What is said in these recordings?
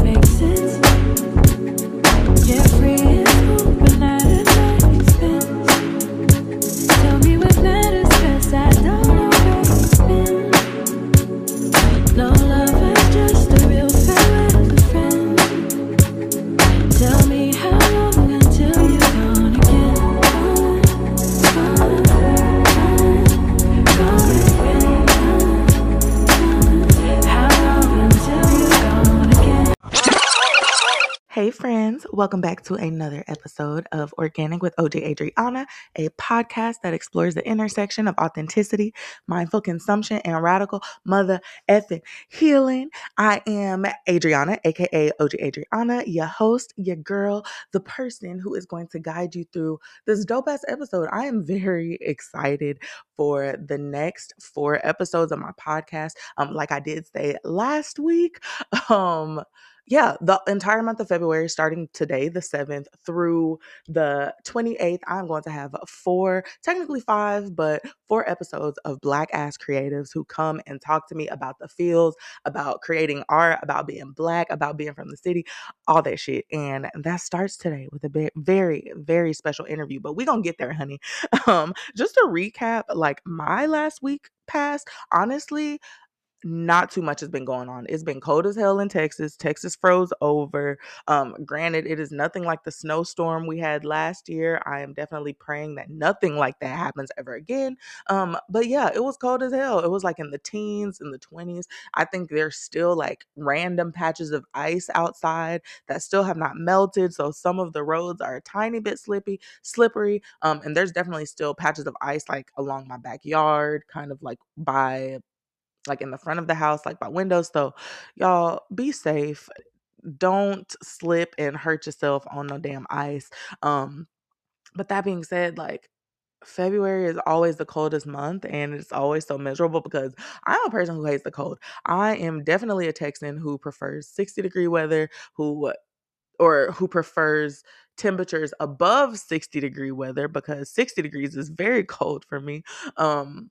makes sense. Carefree welcome back to another episode of Organic with OG Adriana, a podcast that explores the intersection of authenticity, mindful consumption, and radical mother effing healing. I am Adriana, aka OG Adriana, your host, your girl, the person who is going to guide you through this dope ass episode. I am very excited for the next four episodes of my podcast. Um, like I did say last week, um, yeah, the entire month of February, starting today, the 7th, through the 28th, I'm going to have four, technically five, but four episodes of Black ass creatives who come and talk to me about the fields, about creating art, about being Black, about being from the city, all that shit. And that starts today with a very, very special interview. But we going to get there, honey. Um, just to recap, like my last week passed, honestly, not too much has been going on. It's been cold as hell in Texas. Texas froze over. Um, granted, it is nothing like the snowstorm we had last year. I am definitely praying that nothing like that happens ever again. Um, but yeah, it was cold as hell. It was like in the teens, in the 20s. I think there's still like random patches of ice outside that still have not melted. So some of the roads are a tiny bit slippy, slippery. Um, and there's definitely still patches of ice like along my backyard, kind of like by like in the front of the house, like by windows. So, y'all be safe. Don't slip and hurt yourself on no damn ice. Um, but that being said, like February is always the coldest month and it's always so miserable because I'm a person who hates the cold. I am definitely a Texan who prefers 60 degree weather, who or who prefers temperatures above 60 degree weather because 60 degrees is very cold for me. Um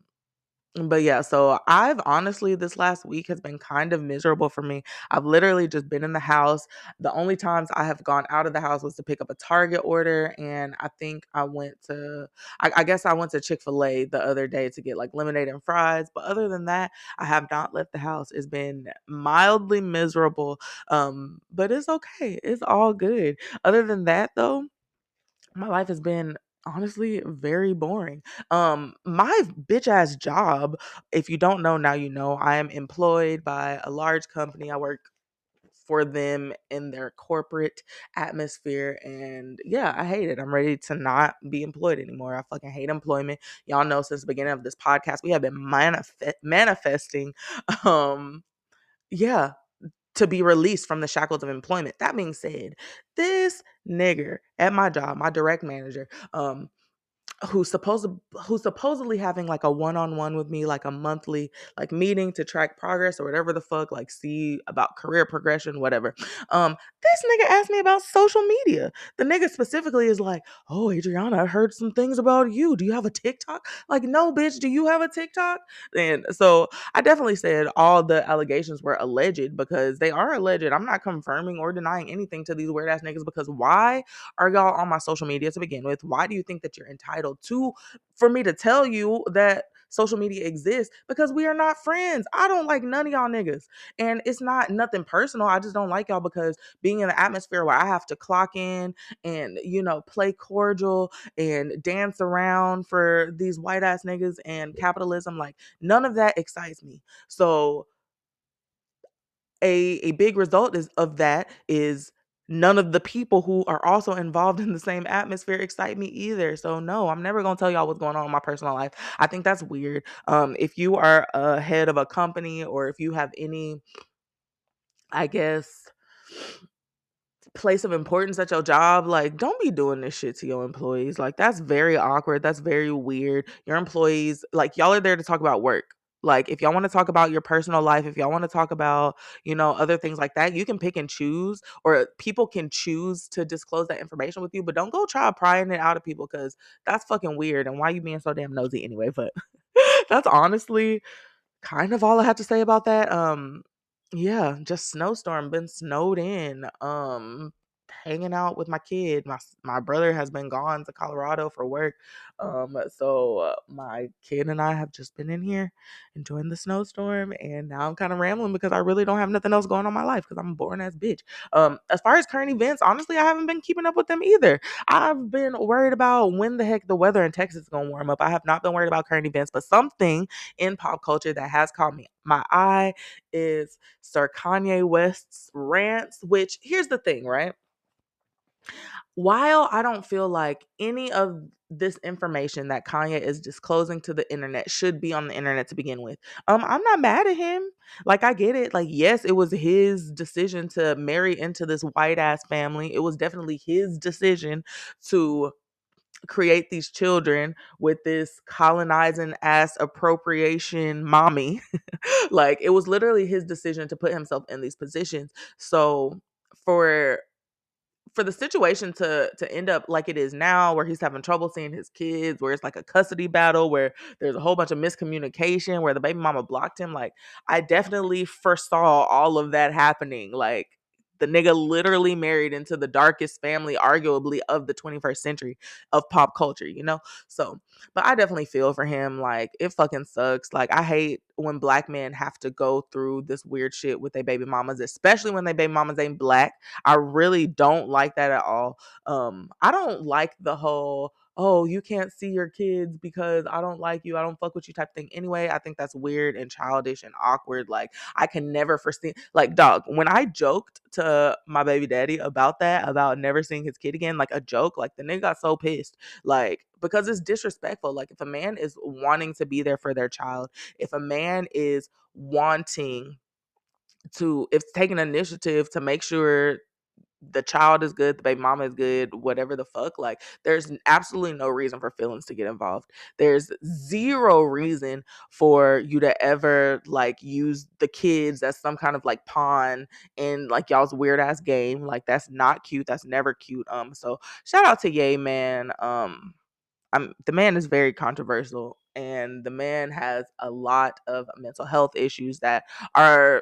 but yeah, so I've honestly this last week has been kind of miserable for me. I've literally just been in the house. The only times I have gone out of the house was to pick up a Target order, and I think I went to, I, I guess I went to Chick fil A the other day to get like lemonade and fries. But other than that, I have not left the house. It's been mildly miserable, um, but it's okay. It's all good. Other than that, though my life has been honestly very boring. Um my bitch ass job, if you don't know now you know, I am employed by a large company. I work for them in their corporate atmosphere and yeah, I hate it. I'm ready to not be employed anymore. I fucking hate employment. Y'all know since the beginning of this podcast we have been manif- manifesting um yeah, to be released from the shackles of employment. That being said, this nigger at my job, my direct manager, um, who's supposed to who's supposedly having like a one-on-one with me like a monthly like meeting to track progress or whatever the fuck like see about career progression whatever. Um this nigga asked me about social media. The nigga specifically is like oh adriana i heard some things about you. Do you have a tiktok? Like no bitch do you have a tiktok? And so i definitely said all the allegations were alleged because they are alleged. I'm not confirming or denying anything to these weird ass niggas because why are y'all on my social media to begin with? Why do you think that you're entitled to for me to tell you that social media exists? Because we are not friends. I don't like none of y'all niggas. And it's not nothing personal. I just don't like y'all because being in the atmosphere where I have to clock in and, you know, play cordial and dance around for these white ass niggas and capitalism, like none of that excites me. So a a big result is of that is none of the people who are also involved in the same atmosphere excite me either. So no, I'm never gonna tell y'all what's going on in my personal life. I think that's weird. Um, if you are a head of a company or if you have any, I guess, place of importance at your job, like don't be doing this shit to your employees. Like that's very awkward. That's very weird. Your employees, like y'all are there to talk about work. Like if y'all want to talk about your personal life, if y'all want to talk about, you know, other things like that, you can pick and choose or people can choose to disclose that information with you, but don't go try prying it out of people cuz that's fucking weird and why you being so damn nosy anyway, but that's honestly kind of all I have to say about that. Um yeah, just snowstorm, been snowed in. Um, hanging out with my kid. My my brother has been gone to Colorado for work. Um, so uh, my kid and I have just been in here enjoying the snowstorm, and now I'm kind of rambling because I really don't have nothing else going on my life because I'm a boring ass bitch. Um, as far as current events, honestly, I haven't been keeping up with them either. I've been worried about when the heck the weather in Texas is gonna warm up. I have not been worried about current events, but something in pop culture that has caught me my eye is Sir Kanye West's rants, which here's the thing, right? While I don't feel like any of this information that Kanye is disclosing to the internet should be on the internet to begin with. Um, I'm not mad at him. Like I get it. Like yes, it was his decision to marry into this white ass family. It was definitely his decision to create these children with this colonizing ass appropriation mommy. like it was literally his decision to put himself in these positions. So for for the situation to to end up like it is now where he's having trouble seeing his kids where it's like a custody battle where there's a whole bunch of miscommunication where the baby mama blocked him like i definitely foresaw all of that happening like the nigga literally married into the darkest family arguably of the 21st century of pop culture you know so but i definitely feel for him like it fucking sucks like i hate when black men have to go through this weird shit with their baby mamas especially when they baby mamas ain't black I really don't like that at all. Um, I don't like the whole oh you can't see your kids because I don't like you, I don't fuck with you type thing. Anyway, I think that's weird and childish and awkward. Like I can never foresee like dog when I joked to my baby daddy about that about never seeing his kid again, like a joke, like the nigga got so pissed, like because it's disrespectful. Like if a man is wanting to be there for their child, if a man is wanting to if taking initiative to make sure the child is good, the baby mama is good, whatever the fuck. Like, there's absolutely no reason for feelings to get involved. There's zero reason for you to ever like use the kids as some kind of like pawn in like y'all's weird ass game. Like, that's not cute. That's never cute. Um, so shout out to Yay Man. Um, I'm the man is very controversial and the man has a lot of mental health issues that are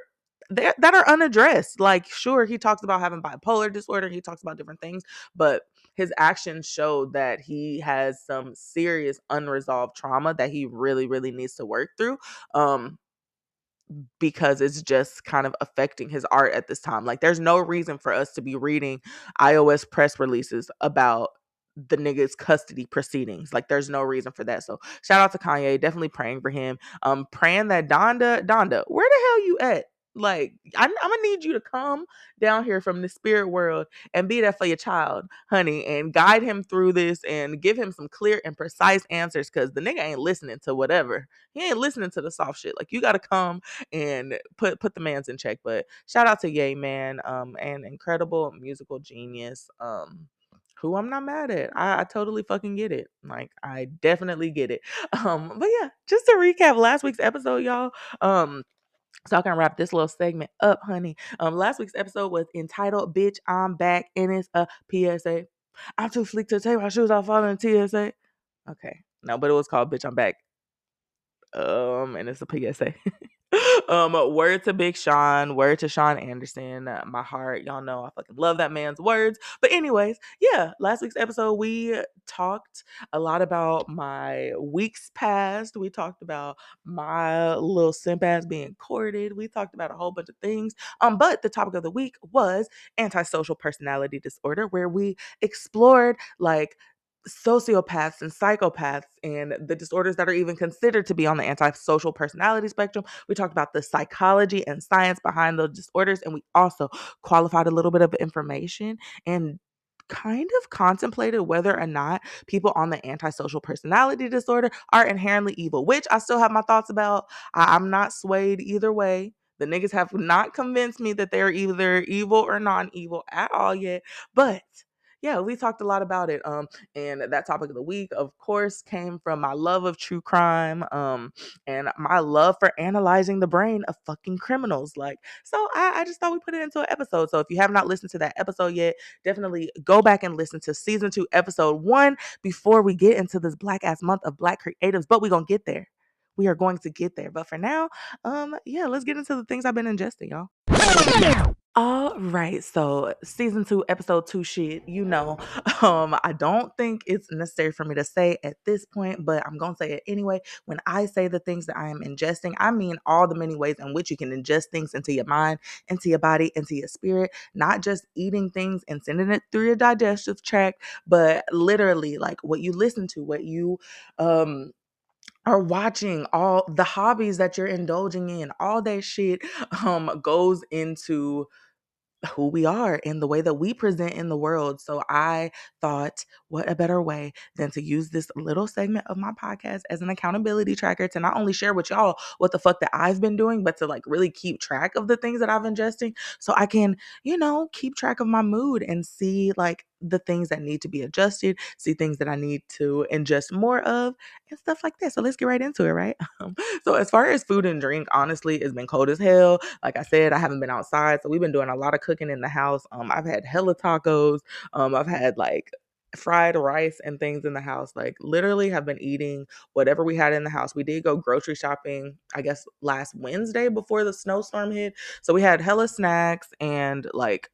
that that are unaddressed. Like, sure, he talks about having bipolar disorder, he talks about different things, but his actions show that he has some serious unresolved trauma that he really, really needs to work through. Um, because it's just kind of affecting his art at this time. Like, there's no reason for us to be reading iOS press releases about the nigga's custody proceedings. Like, there's no reason for that. So, shout out to Kanye. Definitely praying for him. Um, praying that Donda, Donda, where the hell you at? Like, I, I'm gonna need you to come down here from the spirit world and be there for your child, honey, and guide him through this and give him some clear and precise answers because the nigga ain't listening to whatever. He ain't listening to the soft shit. Like, you gotta come and put put the man's in check. But shout out to yay Man, um, an incredible musical genius. Um, who I'm not mad at. I, I totally fucking get it. Like I definitely get it. Um, but yeah, just to recap last week's episode, y'all. Um, so I can wrap this little segment up, honey. Um, last week's episode was entitled "Bitch I'm Back," and it's a PSA. I'm too sleek to take my shoes off in TSA. Okay, no, but it was called "Bitch I'm Back." Um, and it's a PSA. um, word to Big Sean, word to Sean Anderson. Uh, my heart, y'all know I fucking love that man's words. But anyways, yeah, last week's episode we talked a lot about my weeks past. We talked about my little simp ass being courted. We talked about a whole bunch of things. Um, but the topic of the week was antisocial personality disorder, where we explored like sociopaths and psychopaths and the disorders that are even considered to be on the antisocial personality spectrum. We talked about the psychology and science behind those disorders, and we also qualified a little bit of information and kind of contemplated whether or not people on the antisocial personality disorder are inherently evil, which I still have my thoughts about. I- I'm not swayed either way. The niggas have not convinced me that they're either evil or non evil at all yet. But yeah, we talked a lot about it. Um, and that topic of the week, of course, came from my love of true crime, um, and my love for analyzing the brain of fucking criminals. Like, so I, I just thought we put it into an episode. So if you have not listened to that episode yet, definitely go back and listen to season two, episode one, before we get into this black ass month of black creatives. But we're gonna get there. we are going to get there. But for now, um, yeah, let's get into the things I've been ingesting, y'all. All right, so season two, episode two shit, you know. Um, I don't think it's necessary for me to say at this point, but I'm gonna say it anyway. When I say the things that I am ingesting, I mean all the many ways in which you can ingest things into your mind, into your body, into your spirit, not just eating things and sending it through your digestive tract, but literally like what you listen to, what you um are watching all the hobbies that you're indulging in all that shit um goes into who we are and the way that we present in the world. So I thought, what a better way than to use this little segment of my podcast as an accountability tracker to not only share with y'all what the fuck that I've been doing, but to like really keep track of the things that I've ingesting so I can, you know, keep track of my mood and see like the things that need to be adjusted, see things that I need to ingest more of, and stuff like that. So let's get right into it, right? so as far as food and drink, honestly, it's been cold as hell. Like I said, I haven't been outside, so we've been doing a lot of cooking in the house. Um, I've had hella tacos. Um, I've had like fried rice and things in the house. Like literally have been eating whatever we had in the house. We did go grocery shopping, I guess last Wednesday before the snowstorm hit. So we had hella snacks and like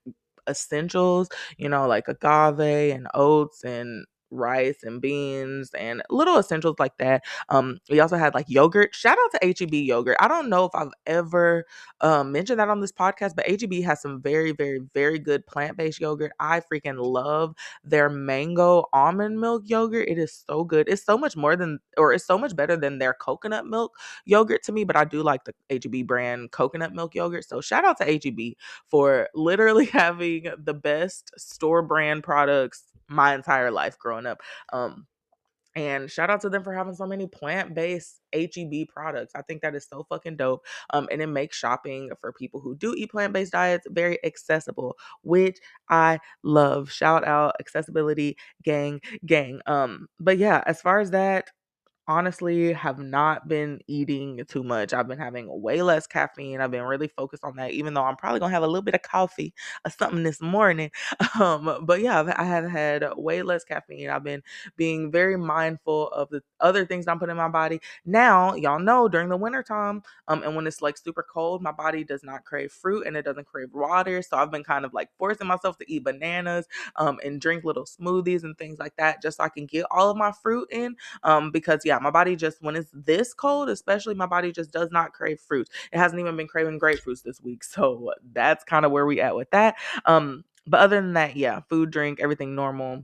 essentials, you know, like agave and oats and rice and beans and little essentials like that. Um, we also had like yogurt. Shout out to HEB yogurt. I don't know if I've ever um, mentioned that on this podcast, but HEB has some very, very, very good plant based yogurt. I freaking love their mango almond milk yogurt. It is so good. It's so much more than, or it's so much better than their coconut milk yogurt to me, but I do like the HEB brand coconut milk yogurt. So shout out to HEB for literally having the best store brand products my entire life growing up. Um, and shout out to them for having so many plant-based HEB products. I think that is so fucking dope. Um, and it makes shopping for people who do eat plant-based diets very accessible, which I love. Shout out accessibility gang gang. Um, but yeah, as far as that, honestly have not been eating too much. I've been having way less caffeine. I've been really focused on that, even though I'm probably gonna have a little bit of coffee or something this morning. Um, but yeah, I've, I have had way less caffeine. I've been being very mindful of the other things I'm putting in my body. Now, y'all know during the wintertime, um, and when it's like super cold, my body does not crave fruit and it doesn't crave water. So I've been kind of like forcing myself to eat bananas um and drink little smoothies and things like that just so I can get all of my fruit in. Um, because yeah, my body just when it's this cold, especially my body just does not crave fruits. It hasn't even been craving grapefruits this week. So that's kind of where we at with that. Um, but other than that, yeah, food, drink, everything normal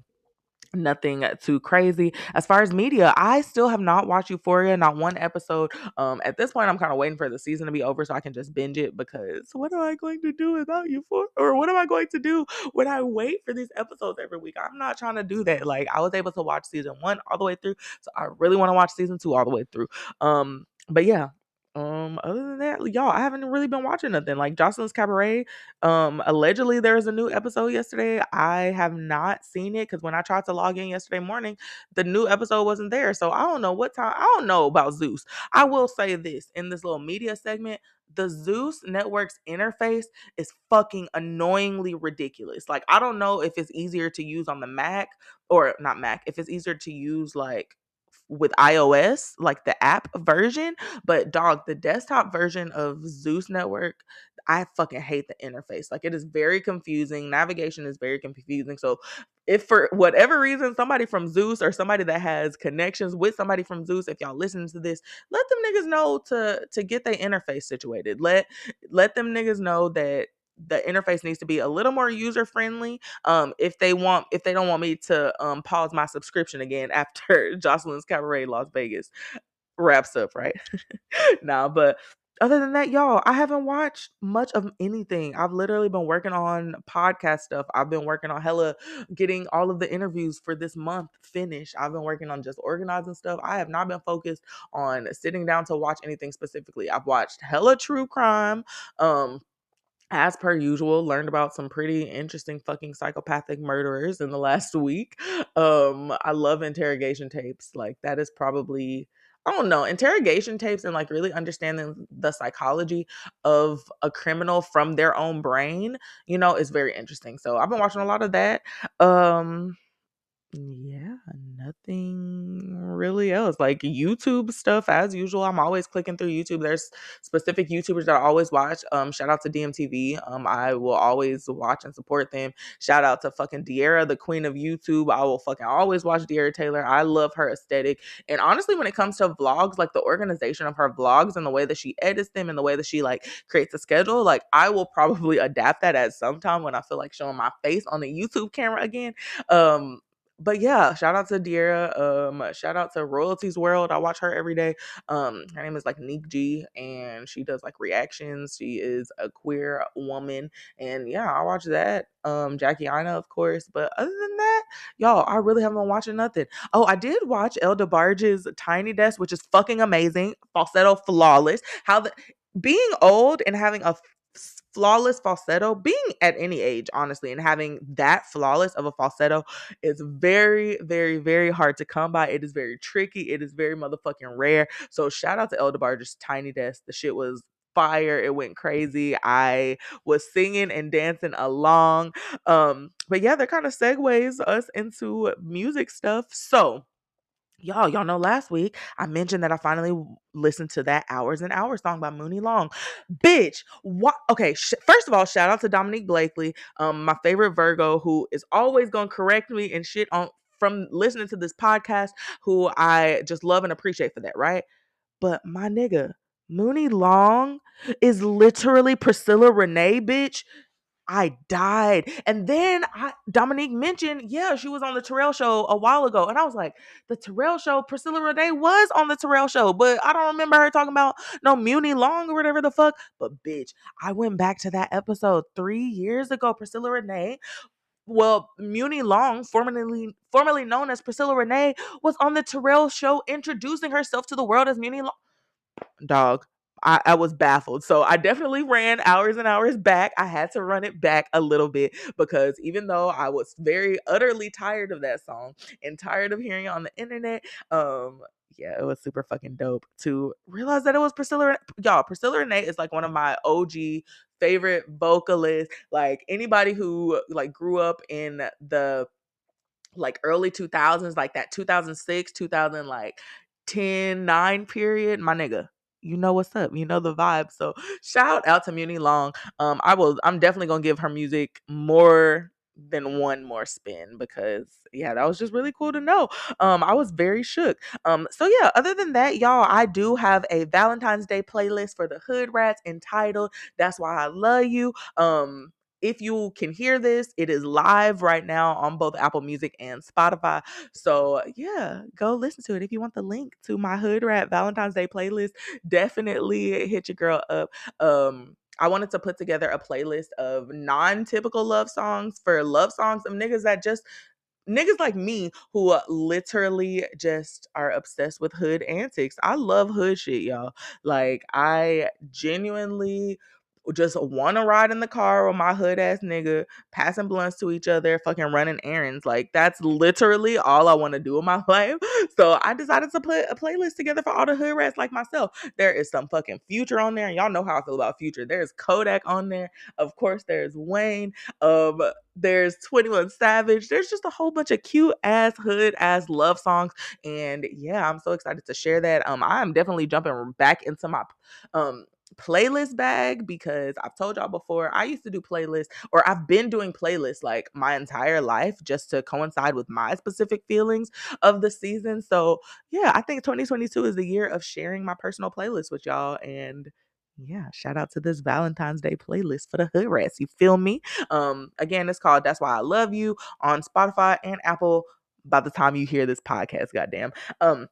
nothing too crazy. As far as media i still have not watched euphoria not one episode. Um at this point i'm kind of waiting for the season to be over so i can just binge it because what am i going to do without euphoria or what am i going to do when i wait for these episodes every week? I'm not trying to do that. Like i was able to watch season one all the way through so i really want to watch season two all the way through. Um but yeah um, other than that, y'all, I haven't really been watching nothing. Like Joseline's Cabaret, um, allegedly there's a new episode yesterday. I have not seen it because when I tried to log in yesterday morning, the new episode wasn't there. So I don't know what time. I don't know about Zeus. I will say this in this little media segment. The Zeus Network's interface is fucking annoyingly ridiculous. Like, I don't know if it's easier to use on the Mac or not Mac, if it's easier to use like with iOS, like the app version, but dog, the desktop version of Zeus Network, I fucking hate the interface. Like it is very confusing. Navigation is very confusing. So if for whatever reason somebody from Zeus or somebody that has connections with somebody from Zeus, if y'all listen to this, let them niggas know to to get their interface situated. Let let them niggas know that the interface needs to be a little more user friendly um if they want if they don't want me to um pause my subscription again after Joseline's Cabaret Las Vegas wraps up right? Now but other than that y'all I haven't watched much of anything. I've literally been working on podcast stuff. I've been working on hella getting all of the interviews for this month finished. I've been working on just organizing stuff. I have not been focused on sitting down to watch anything specifically. I've watched hella true crime um as per usual, learned about some pretty interesting fucking psychopathic murderers in the last week. Um, I love interrogation tapes. Like that is probably I don't know, interrogation tapes and like really understanding the psychology of a criminal from their own brain, you know, is very interesting. So I've been watching a lot of that. Um yeah, nothing really else. Like YouTube stuff as usual. I'm always clicking through YouTube. There's specific YouTubers that I always watch. Um, shout out to DMTV. Um, I will always watch and support them. Shout out to fucking De'Ara, the queen of YouTube. I will fucking always watch De'Ara Taylor. I love her aesthetic. And honestly, when it comes to vlogs, like the organization of her vlogs and the way that she edits them and the way that she like creates a schedule, like I will probably adapt that at some time when I feel like showing my face on the YouTube camera again. Um, but yeah, shout out to De'Ara. Um, shout out to Royalties World. I watch her every day. Um, her name is like Neek G, and she does like reactions. She is a queer woman, and yeah, I watch that. Um, Jackie Aina, of course. But other than that, y'all, I really haven't been watching nothing. Oh, I did watch El DeBarge's Tiny Desk, which is fucking amazing. Falsetto flawless. How the being old and having a flawless falsetto being at any age honestly and having that flawless of a falsetto is very very very hard to come by. It is very tricky. It is very motherfucking rare. So shout out to El DeBarge's tiny desk. The shit was fire. It went crazy. I was singing and dancing along. Um but yeah that kind of segues us into music stuff. So Y'all, y'all know last week I mentioned that I finally listened to that Hours and Hours song by Muni Long. Bitch, what? Okay, sh- first of all, shout out to Dominique Blakely, um, my favorite Virgo, who is always gonna correct me and shit on from listening to this podcast, who I just love and appreciate for that, right? But my nigga, Muni Long is literally Priscilla Renea, bitch. I died. And then I, Dominique mentioned, yeah, she was on the Terrell show a while ago. And I was like, the Terrell show, Priscilla Renea was on the Terrell show, but I don't remember her talking about no Muni Long or whatever the fuck. But bitch, I went back to that episode three years ago. Priscilla Renea, well, Muni Long, formerly formerly known as Priscilla Renea, was on the Terrell show introducing herself to the world as Muni Long. Dog. I, I was baffled. So I definitely ran hours and hours back. I had to run it back a little bit because even though I was very utterly tired of that song and tired of hearing it on the internet, um, yeah, it was super fucking dope to realize that it was Priscilla. Y'all, Priscilla Renea is like one of my OG favorite vocalists. Like anybody who like grew up in the like early 2000s, like that 2006, 2000 like 10, 9 period, my nigga. You know what's up. You know the vibe. So shout out to Muni Long. Um, I will I'm definitely gonna give her music more than one more spin because yeah, that was just really cool to know. Um, I was very shook. Um, so yeah, other than that, y'all, I do have a Valentine's Day playlist for the Hood Rats entitled That's Why I Love You. Um, if you can hear this, it is live right now on both Apple Music and Spotify. So, yeah, go listen to it. If you want the link to my Hood Rap Valentine's Day playlist, definitely hit your girl up. Um, I wanted to put together a playlist of non-typical love songs for love songs of niggas that just niggas like me who uh, literally just are obsessed with hood antics. I love hood shit, y'all. Like I genuinely just want to ride in the car with my hood ass nigga, passing blunts to each other, fucking running errands. Like that's literally all I want to do in my life. So I decided to put a playlist together for all the hood rats like myself. There is some fucking future on there, and y'all know how I feel about future. There's Kodak on there. Of course, there's Wayne. Um, there's 21 Savage. There's just a whole bunch of cute ass hood ass love songs. And yeah, I'm so excited to share that. Um, I'm definitely jumping back into my um playlist bag because I've told y'all before, I used to do playlists or I've been doing playlists like my entire life just to coincide with my specific feelings of the season. So, yeah, I think 2022 is the year of sharing my personal playlist with y'all and yeah, shout out to this Valentine's Day playlist for the hood rats. You feel me? Um, again, it's called That's Why I Love You on Spotify and Apple by the time you hear this podcast, goddamn. Um,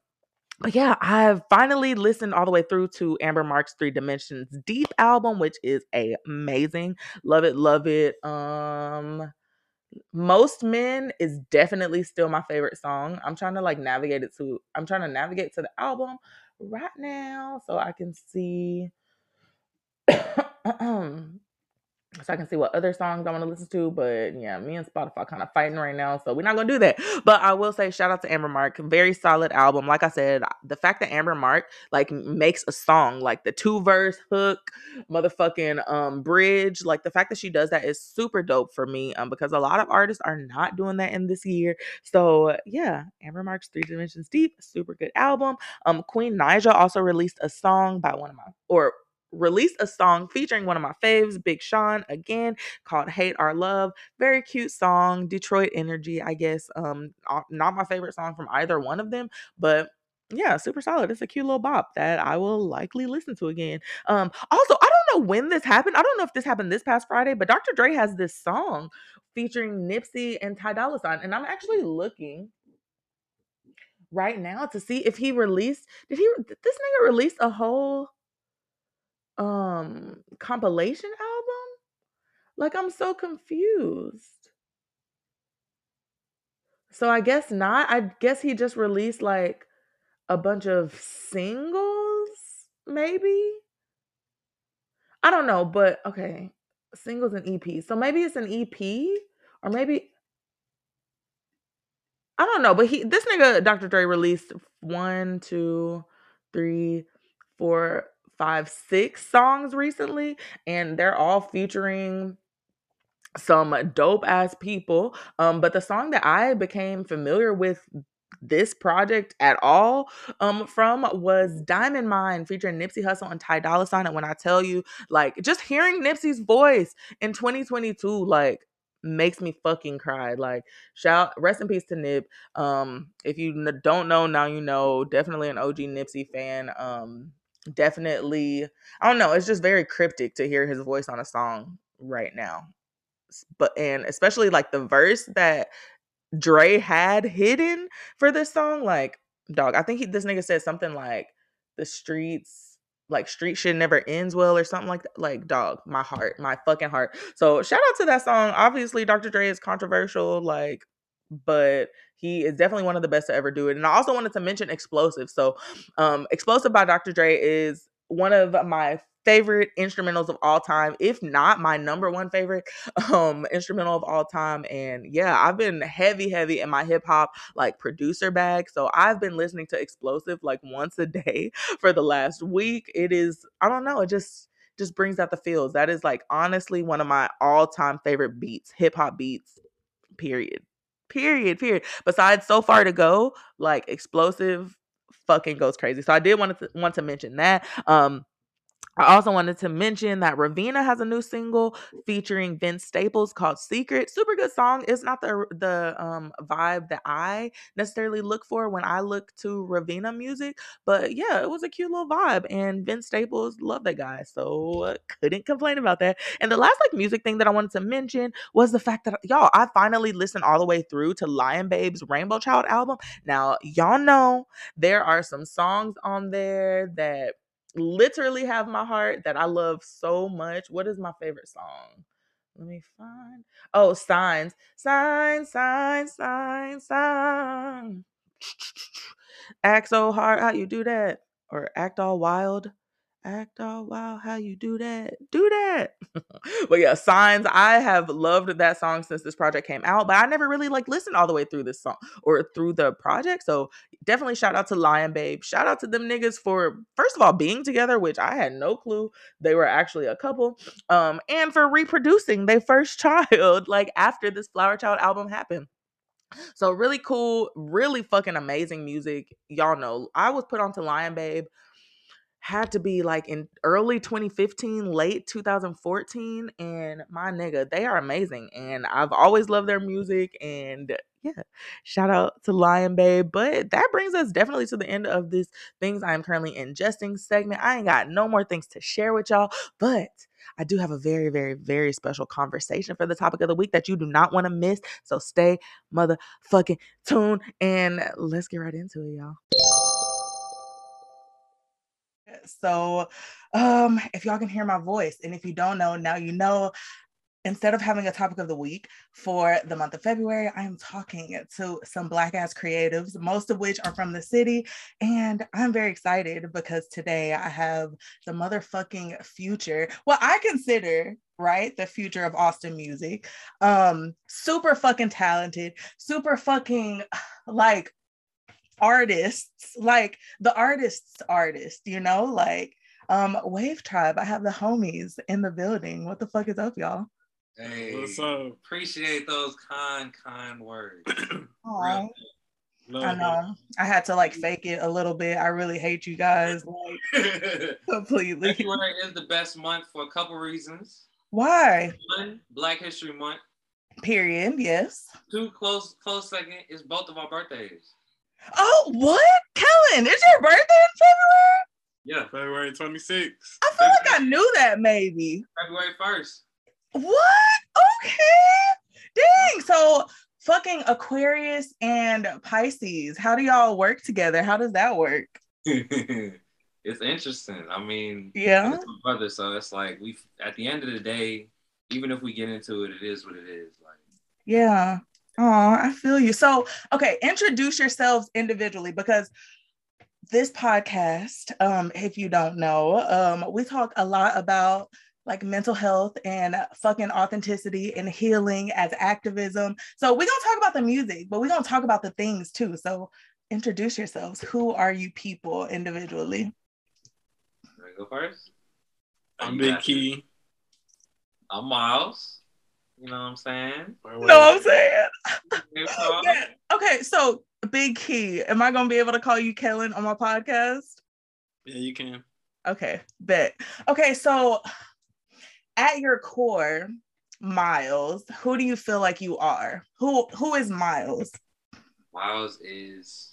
but yeah, I've finally listened all the way through to Amber Mark's Three Dimensions Deep album, which is amazing. Love it, love it. Um most men is definitely still my favorite song. I'm trying to like navigate it to I'm trying to navigate to the album right now so I can see so I can see what other songs I want to listen to. But yeah, me and Spotify kind of fighting right now, so we're not gonna do that. But I will say, shout out to Amber Mark, very solid album. Like I said, the fact that Amber Mark like makes a song like the two verse hook, motherfucking um bridge, like the fact that she does that is super dope for me. Um, because a lot of artists are not doing that in this year. So yeah, Amber Mark's Three Dimensions Deep, super good album. Um, Queen Naija also released a song by one of my or released a song featuring one of my faves, Big Sean, again called "Hate Our Love." Very cute song, Detroit energy, I guess. Um, not my favorite song from either one of them, but yeah, super solid. It's a cute little bop that I will likely listen to again. Um, also, I don't know when this happened. I don't know if this happened this past Friday, but Dr. Dre has this song featuring Nipsey and Ty Dolla Sign, and I'm actually looking right now to see if he released. Did he? This nigga release a whole um compilation album? Like I'm so confused. So I guess not. I guess he just released like a bunch of singles, maybe. I don't know, but okay, singles and EPs. So maybe it's an EP, or maybe I don't know. But he, this nigga, Dr. Dre, released one, two, three, four, five, six songs recently, and they're all featuring some dope ass people. Um, but the song that I became familiar with this project at all um from was Diamond Mine featuring Nipsey Hussle and Ty Dolla Sign. And when I tell you, like, just hearing Nipsey's voice in 2022, like makes me fucking cry. Like, shout rest in peace to Nip. Um, if you n- don't know, now you know. Definitely an OG Nipsey fan. Um, definitely, I don't know. It's just very cryptic to hear his voice on a song right now but and especially like the verse that Dre had hidden for this song, like dog, I think he, this nigga said something like the streets, like street shit never ends well or something like that. Like dog, my heart, my fucking heart. So shout out to that song. Obviously, Dr. Dre is controversial, like, but he is definitely one of the best to ever do it. And I also wanted to mention Explosive. So, um, Explosive by Dr. Dre is one of my favorite instrumentals of all time, if not my number one favorite um instrumental of all time. And yeah, I've been heavy, heavy in my hip hop like producer bag. So I've been listening to Explosive like once a day for the last week. It is, I don't know, it just just brings out the feels. That is like honestly one of my all-time favorite beats, hip hop beats, period. Period, period. Besides so far to go, like explosive fucking goes crazy. So I did want to want to mention that. Um I also wanted to mention that Raveena has a new single featuring Vince Staples called Secret. Super good song. It's not the the um vibe that I necessarily look for when I look to Raveena music, but yeah, it was a cute little vibe and Vince Staples love that guy. So couldn't complain about that. And the last like music thing that I wanted to mention was the fact that y'all I finally listened all the way through to Lion Babe's Rainbow Child album. Now, y'all know there are some songs on there that literally have my heart that I love so much. What is my favorite song? Let me find. Oh, signs, signs, signs, signs, signs. Act so hard, how you do that? Or act all wild. Act all wild, how you do that? Do that. but yeah, signs. I have loved that song since this project came out, but I never really like listened all the way through this song or through the project. So definitely shout out to Lion Babe. Shout out to them niggas for first of all being together, which I had no clue they were actually a couple. Um, and for reproducing their first child, like after this Flower Child album happened. So really cool, really fucking amazing music. Y'all know I was put onto Lion Babe had to be like in early 2015, late 2014. And my nigga, they are amazing. And I've always loved their music. And yeah, shout out to Lion Babe. But that brings us definitely to the end of this things I am currently ingesting segment. I ain't got no more things to share with y'all, but I do have a very, very, very special conversation for the topic of the week that you do not want to miss. So stay motherfucking tuned and let's get right into it, y'all. So, um, if y'all can hear my voice, and if you don't know, now you know instead of having a topic of the week for the month of February, I am talking to some black ass creatives, most of which are from the city. And I'm very excited because today I have the motherfucking future. Well, I consider right the future of austin music um super fucking talented super fucking like artists like the artists artist you know like um wave tribe i have the homies in the building what the fuck is up y'all Hey, What's up? appreciate those kind, kind words. Aw, Love i it. know i had to like fake it a little bit i really hate you guys like February completely is the best month for a couple reasons. why One, Black History Month. period yes Two, close, close second is both of our birthdays. Oh what kellen is your birthday in february Yeah, February 26th. i feel like i knew that maybe February first. What? Okay. Dang. So fucking Aquarius and Pisces. How do y'all work together? How does that work? it's interesting. I mean, Yeah. it's my brother, so it's like we. At the end of the day, even if we get into it, it is what it is. Like, Yeah. Oh, I feel you. So, okay, introduce yourselves individually because this podcast, um, if you don't know, um, we talk a lot about like mental health and fucking authenticity and healing as activism. So we're gonna talk about the music, but we're gonna talk about the things too. So introduce yourselves. Who are you people individually? can I go first? I'm You Big. Kee. I'm Miles. You know what I'm saying? No, I'm saying. Yeah. Okay, so Big Kee, am I gonna be able to call you Kellen on my podcast? Yeah, you can. Okay, bet. Okay, so at your core, Miles, who do you feel like you are? Who who is Miles? Miles is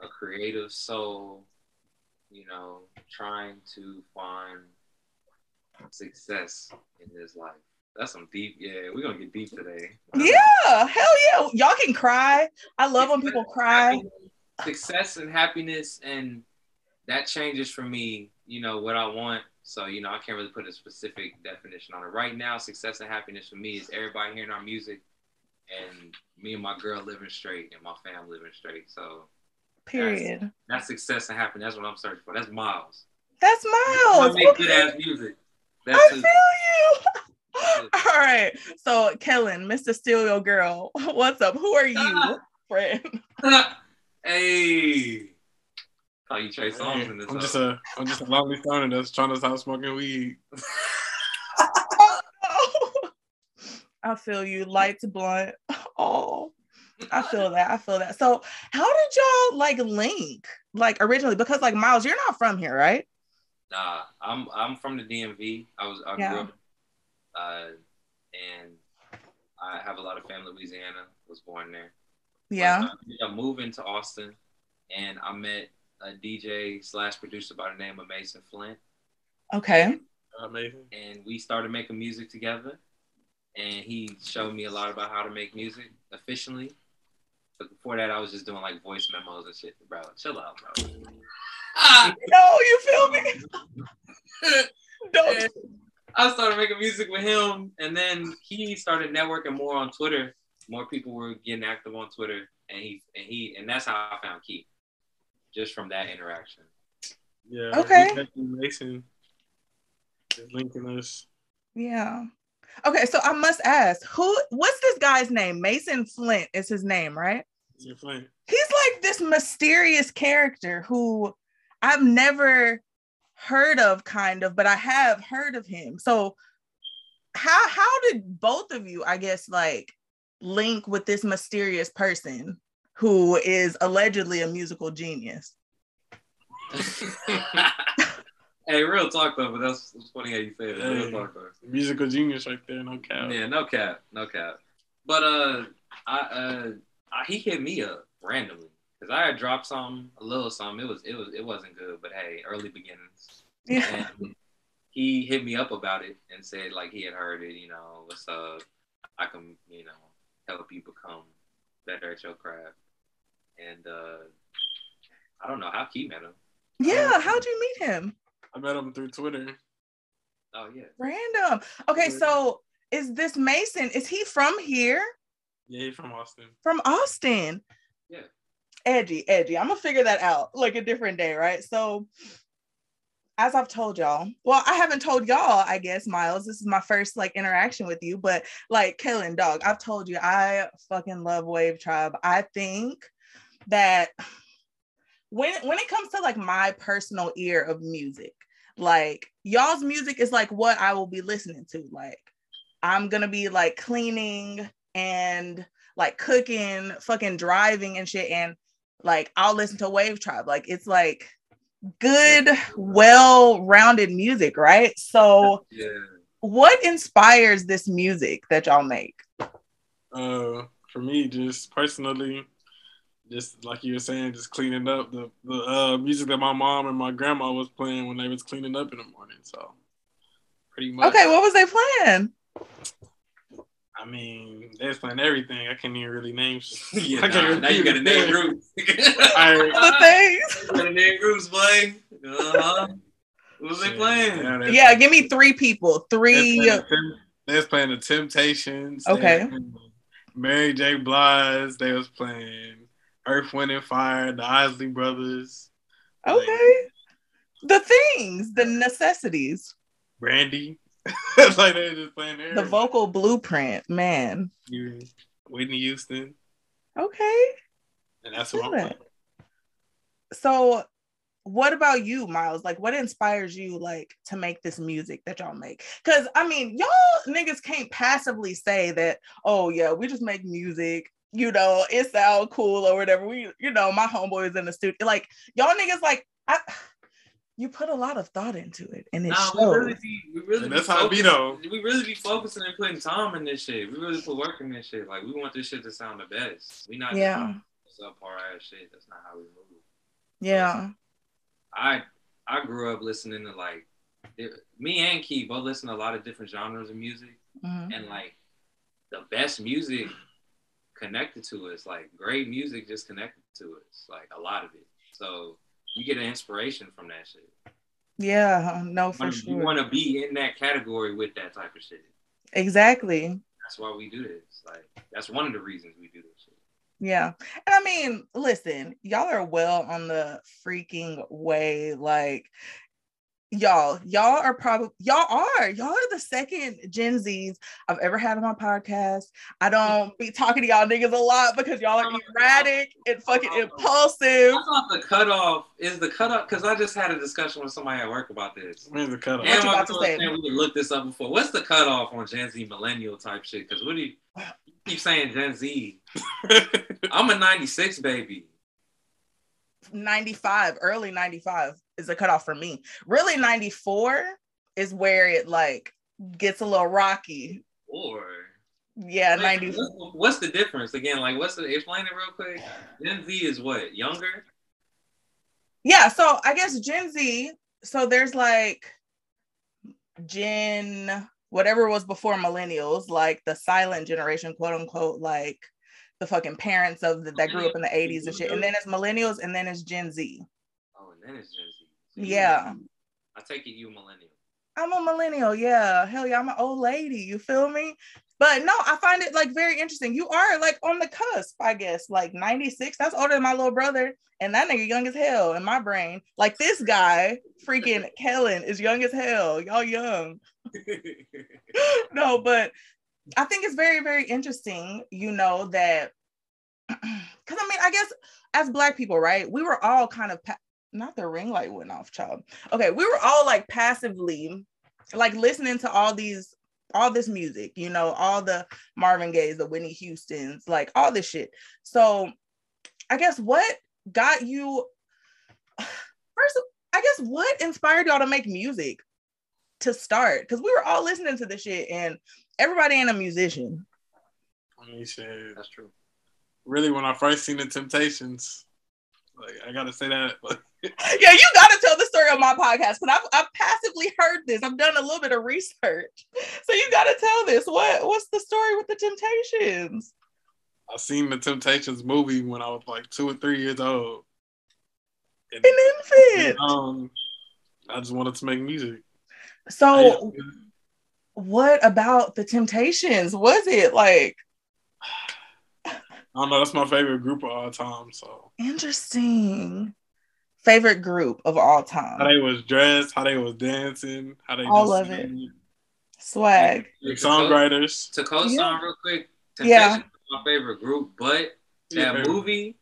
a creative soul, you know, trying to find success in his life. That's some deep, yeah, we're gonna get deep today. Yeah, hell yeah. Y'all can cry. I love when people cry. Success and happiness, and that changes for me, you know, what I want. So, you know, I can't really put a specific definition on it. Right now, success and happiness for me is everybody hearing our music and me and my girl living straight and my family living straight. So Period. that's success and happiness. That's what I'm searching for. That's Miles. That's miles. I make good ass music. I That's feel it. you. All right. So, Kellen, Mr. Steal Your Girl, what's up? Who are you, ah. friend? hey. Call you Trey Songz Hey, in this. I'm just a I'm just a lonely stoner that's trying to stop smoking weed. I feel you. Lights blunt. Oh, I feel that. I feel that. So, how did y'all like link? Like originally, because like Miles, you're not from here, right? Nah, I'm I'm from the DMV. I was I Yeah. grew up, uh, and I have a lot of family in Louisiana. Was born there. Yeah. But, uh, I ended up moving to Austin, and I met a DJ slash producer by the name of Mason Flint, Okay. Amazing. and we started making music together. And he showed me a lot about how to make music efficiently. But before that, I was just doing like voice memos and shit, bro. Chill out, bro. Ah! No, you feel me? Don't. And I started making music with him, and then he started networking more on Twitter. More people were getting active on Twitter, and he and he and that's how I found Keith, just from that interaction. Yeah. Okay. we met you, Mason is linking us. Yeah. Okay, so I must ask, who? What's this guy's name? Mason Flint is his name, right? It's your friend. he's like this mysterious character who I've never heard of, kind of, but I have heard of him. So, how how did both of you, I guess, like link with this mysterious person who is allegedly a musical genius? hey, real talk though, but that's, that's funny how you say it. Real Hey. talk though. Musical genius right there, no cap. Yeah, no cap, no cap. But uh, I uh, I, he hit me up randomly because I had dropped something, a little something. It was it was it wasn't good, but hey, early beginnings. Yeah. And he hit me up about it and said like he had heard it. You know, what's up? I can you know help you become better at your craft. And uh, I don't know how he met him. Yeah, how'd you meet him? I met him through Twitter. Oh yeah. Random. Okay, so is this Mason? Is he from here? Yeah, he's from Austin. From Austin? Yeah. Edgy, edgy. I'm gonna figure that out like a different day, right? So, as I've told y'all, well, I haven't told y'all, I guess, Miles. This is my first like interaction with you, but like Kaylin, dog, I've told you I fucking love Wave Tribe. I think that when when it comes to like my personal ear of music, like y'all's music is like what I will be listening to. Like I'm gonna be like cleaning and like cooking, fucking driving and shit, and like I'll listen to Wave Tribe. Like it's like good, well-rounded music, right? So Yeah. what inspires this music that y'all make? Uh, for me, just personally, just like you were saying, just cleaning up the the uh, music that my mom and my grandma was playing when they was cleaning up in the morning. So, pretty much. Okay, what was they playing? I mean, they was playing everything. I can't even really name. Yeah, I can't nah, now you gotta name groups. Alright. The things. gotta name groups, boy. Uh-huh. What was they playing? Yeah, they- Yeah, give me three people. They Three. was playing the they was playing the Temptations. Okay. Mary J. Blige. They was playing Earth, Wind, and Fire. The Isley Brothers. Okay. The things, the necessities, Brandy. it's like they're just playing there. the vocal blueprint, man. Whitney Houston. Okay. And that's what I'm that. So, what about you, Miles? Like, what inspires you, like, to make this music that y'all make? Because I mean, y'all niggas can't passively say that, oh yeah, we just make music. You know, it sound cool or whatever. We, you know, my homeboy is in the studio. Like, y'all niggas, like, I, you put a lot of thought into it, and it Nah, we shows. really be, we really And be that's how it be, focusing- though. We really be focusing and putting time in this shit. We really put work in this shit. Like we want this shit to sound the best. We not Yeah. just subpar ass shit. That's not how we move. Yeah. I I grew up listening to like it- me and Kee both listen to a lot of different genres of music, Mhm. and like the best music connected to us. Like great music just connected to us. Like a lot of it. So you get an inspiration from that shit. Yeah. No, for You sure. want to be in that category with that type of shit. Exactly. That's why we do this. Like that's one of the reasons we do this shit. Yeah. And I mean, listen, y'all are well on the freaking way. Like, y'all, y'all are probably, y'all are, y'all are the second Gen Zs I've ever had on my podcast. I don't be talking to y'all niggas a lot because y'all are erratic and fucking impulsive. I thought the cutoff is the cutoff because I just had a discussion with somebody at work about this. Where's the cutoff? What you And my about to girl say? said we would look this up before. What's the cutoff on Gen Z millennial type shit? Because what do you, you keep saying Gen Z? I'm a 96 baby. 95, early 95 is a cutoff for me. Really, 94 is where it like gets a little rocky. Or Yeah, 90. what's, what's the difference again? Like, what's the explain it real quick? Gen Z is what younger? Yeah, so I guess Gen Z, so there's like Gen whatever was before millennials, like the silent generation, quote unquote, like the fucking parents of the, that grew up in the 80s and shit. And then it's millennials and then it's Gen Z. Oh, and then it's Gen Z. So Yeah. I take it you a millennial. I'm a millennial, yeah. Hell yeah, I'm an old lady. You feel me? But no, I find it like very interesting. You are like on the cusp, I guess. Like 96, that's older than my little brother. And that nigga young as hell in my brain. Like this guy, freaking Kellen, is young as hell. Y'all young. no, but I think it's very, very interesting, you know, that because I mean, I guess as black people, right, we were all kind of pa- not the ring light went off, child. Okay, we were all like passively like listening to all these all this music, you know, all the Marvin Gaye's, the Whitney Houston's, like all this shit. So I guess what got you first, I guess what inspired y'all to make music to start? Because we were all listening to this shit and everybody ain't a musician. I mean, shit. That's true. Really, when I first seen the Temptations, like I gotta say that. Yeah, you gotta tell the story on my podcast because I've, I've passively heard this. I've done a little bit of research. So you gotta tell this. What what's the story with the temptations? I seen the Temptations movie when I was like two or three years old. And, An infant. um, I just wanted to make music. So used, what about the Temptations? Was it like I don't know. That's my favorite group of all time. So interesting? Favorite group of all time. how time? they was dressed, how they was dancing, how they All of it. sang, Swag. like songwriters. To co-sign Yeah. real quick, Yeah. Temptations is my favorite group, but Yeah, that favorite. movie,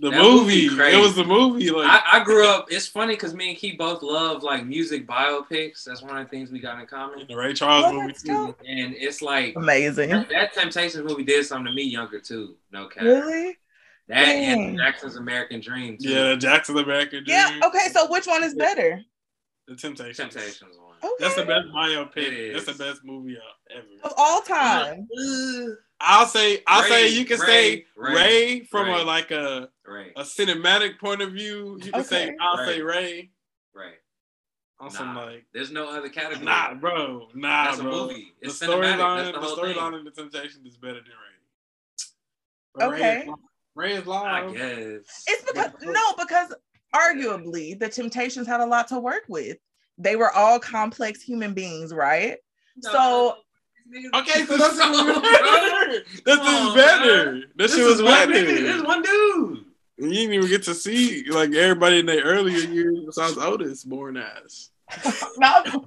The movie, movie it was the movie. Like I, I grew up. It's funny because me and Kee both love like music biopics. That's one of the things we got in common. the Ray Charles Oh, movie too. And it's like Amazing. that Temptations movie did something to me younger too. No cap. Really? That Dang. and Jackson's American Dream too. Yeah, Jackson American Dream. Yeah. Okay. So which one is better? The Temptations. Temptations one. Okay. That's the best It biopic. That's the best movie ever. of all time. I'll say, I'll say, you can Ray, say Ray, Ray, from Ray. a like a Right, a cinematic point of view. You can say, I'll Right. say Ray. right. On some Nah, like, There's no other category. nah, bro, nah, That's a bro. movie. The It's cinematic. storyline, the the storyline in the Temptations is better than Ray. But Ray Okay. is live. Ray is I guess. It's because no, because arguably the Temptations had a lot to work with. They were all complex human beings, right? So Okay, so that's Come even on, better. That's Come just on, better. man. That This shit is was better. This is one dude. You didn't even get to see like everybody in their earlier years besides Otis born ass. No, okay,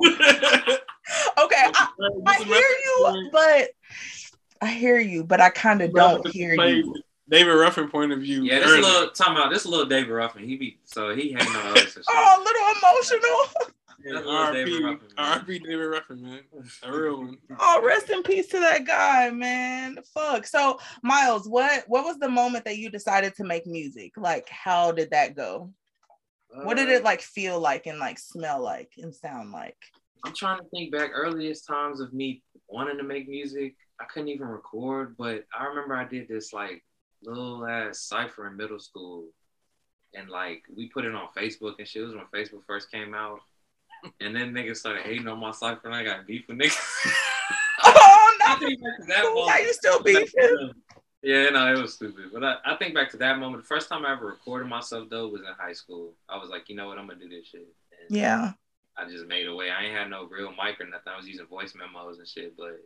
I, I hear you, but I hear you, but I kind of don't hear you. David Ruffin point of view. Yeah, this early. little talking about this little David Ruffin. He be so he hanging on us and oh, shit. Oh, a little emotional. Yeah, R.P. R.P. David Ruffin, man. A real one. Oh, rest in peace to that guy, man. Fuck. So, Miles, what what was the moment that you decided to make music? Like, how did that go? What did it uh, like feel like and like smell like and sound like? I'm trying to think back earliest times of me wanting to make music. I couldn't even record, but I remember I did this like little ass cipher in middle school. And like we put it on Facebook and shit. It was when Facebook first came out. And then niggas started hating on my cipher and I got beef with niggas. Oh, I no. think back to that Why moment. you still beefing? Yeah, no, it was stupid. But I, I think back to that moment. The first time I ever recorded myself though was in high school. I was like, you know what, I'm gonna do this shit. And Yeah. I just made a way. I ain't had no real mic or nothing. I was using voice memos and shit, but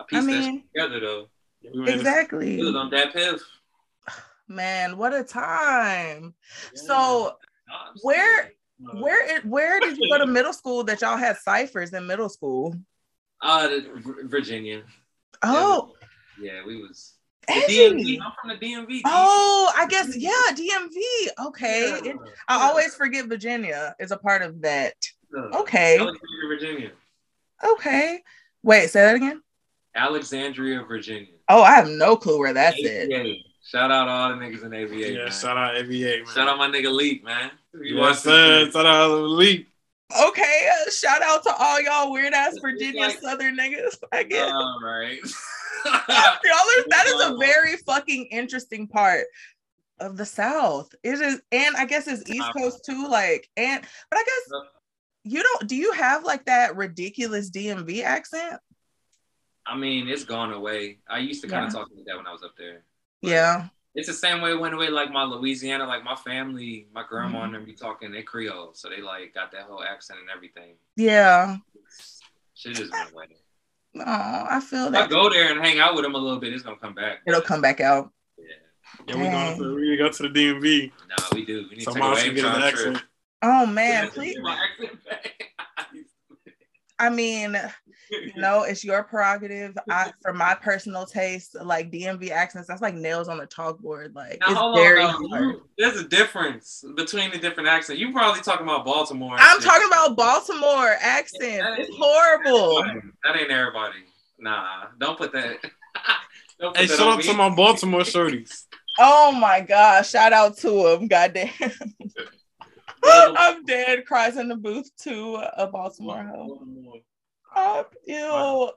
I pieced I that mean, shit together though. We made exactly. It was on that piff. Man, what a time. Yeah. So, Nah, Where- serious. Where it where did you go to middle school that y'all had ciphers in middle school? Uh, Virginia. Oh, Yeah, we was. DMV. I'm from the DMV. Oh, I guess yeah, DMV. Okay. Yeah. It- I always forget Virginia is a part of that. Yeah. Okay. Alexandria, Virginia. Okay. Wait, say that again. Alexandria, Virginia. Oh, I have no clue where that's it. AVA. Shout out all the niggas in AVA. Yeah, man. shout out AVA, man. Shout out my nigga Leak, man. You Yes, watch sir. this Shout out Elite. Okay, uh, shout out to all y'all weird ass Virginia like- Southern niggas. I guess. All right. y'all are, that is a very fucking interesting part of the South. It is, and I guess it's East Coast too. Like, and but I guess you don't. Do you have like that ridiculous DMV accent? I mean, it's gone away. I used to kind Yeah. of talk like that when I was up there. Yeah. It's the same way it went away. Like my Louisiana, like my family, my grandma Mhm. and them be talking they Creole, so they like got that whole accent and everything. Yeah. Shit just went away. Oh, I feel If I that go there and hang out with them a little bit, it's gonna come back. it'll come back out. Yeah. Yeah, we going to we go to the DMV. Nah, we do. We need So to take a Miles can wave get his shot accent. trip. Oh man, please. My accent back. I mean, you know, it's your prerogative. I, for my personal taste, like DMV accents, that's like nails on the chalkboard. Like Now, it's very on, hard. There's a difference between the different accents. You probably talking about Baltimore. I'm shit. talking about Baltimore accent. It's horrible. That ain't everybody. Nah, don't put that. don't put Hey, that shout out me. to my Baltimore shorties. Oh my gosh! Shout out to him. Goddamn. I'm dead. Cries in the booth to a Baltimore hoe. Oh, ew.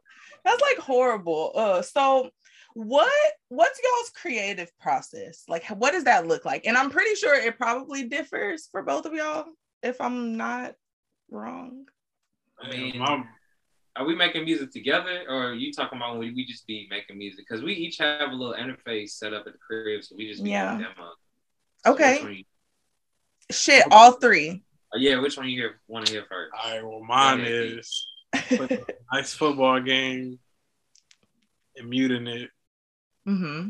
That's like horrible. Uh, so what what's y'all's creative process? Like what does that look like? And I'm pretty sure it probably differs for both of y'all, if I'm not wrong. I mean, My- are we making music together, or are you talking about when we just be making music? Because we each have a little interface set up at the crib, so we just be Yeah. doing demos. So Okay. you- Shit, all three. uh, yeah, which one you hear want to hear first? all right, well, mine is putting on a nice football game and muting it, hmm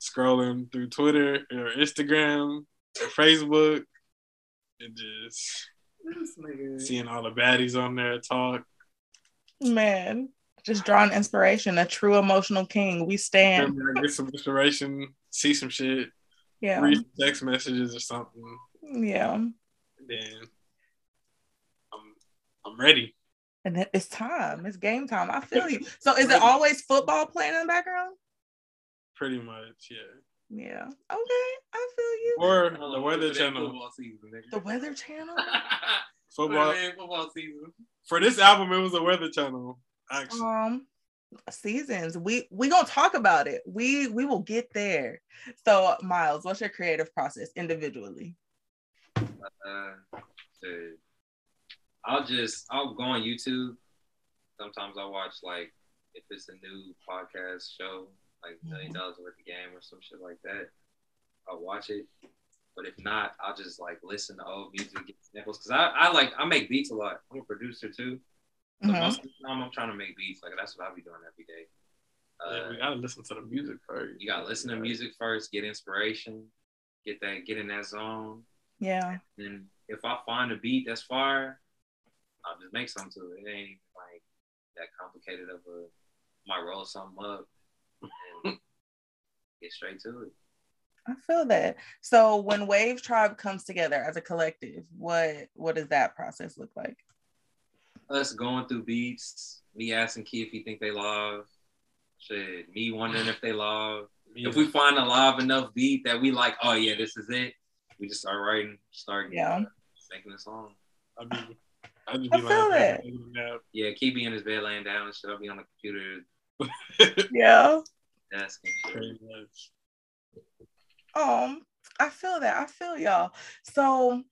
scrolling through Twitter or Instagram or Facebook, and just seeing all the baddies on there talk. Man, just drawing inspiration. A true emotional king. We stand. Get some inspiration, see some shit, Yeah. read some text messages or something. Yeah. Then I'm I'm ready. And it's time. It's game time. I feel you. So is it always football playing in the background? Pretty much, yeah. Yeah. Okay. I feel you. Or the Weather Channel. Football season, nigga. The Weather Channel? Football football season. for this album, it was the Weather Channel. Actually, Um seasons. We we gonna talk about it. We we will get there. So Miles, what's your creative process individually? Uh, shit. I'll just I'll go on YouTube. Sometimes I watch like if it's a new podcast show, like Million Dollaz Worth of Game or some shit like that. I'll watch it. But if not, I'll just like listen to old music, get samples. Cause I, I like I make beats a lot. I'm a producer too. So Mhm. most of the time I'm trying to make beats. Like that's what I'll be doing every day. yeah, Uh, we gotta listen to the music first. you gotta listen to music first, get inspiration, get that, get in that zone. Yeah. And if I find a beat that's fire, I'll just make something to it. It ain't like that complicated of a might roll something up and get straight to it. I feel that. So when Wave Tribe comes together as a collective, what what does that process look like? Us going through beats, me asking Kee if he think they live, shit, me wondering if they live. If we find a live enough beat that we like, oh yeah, this is it, we just start writing, start Yeah. making a song. I'd be, I'd just I feel like, that. taking a nap. Yeah, keep be in his bed laying down and shit. I'll be on the computer Yeah. desk and shit. Pretty much. Um, I feel that. I feel y'all. So,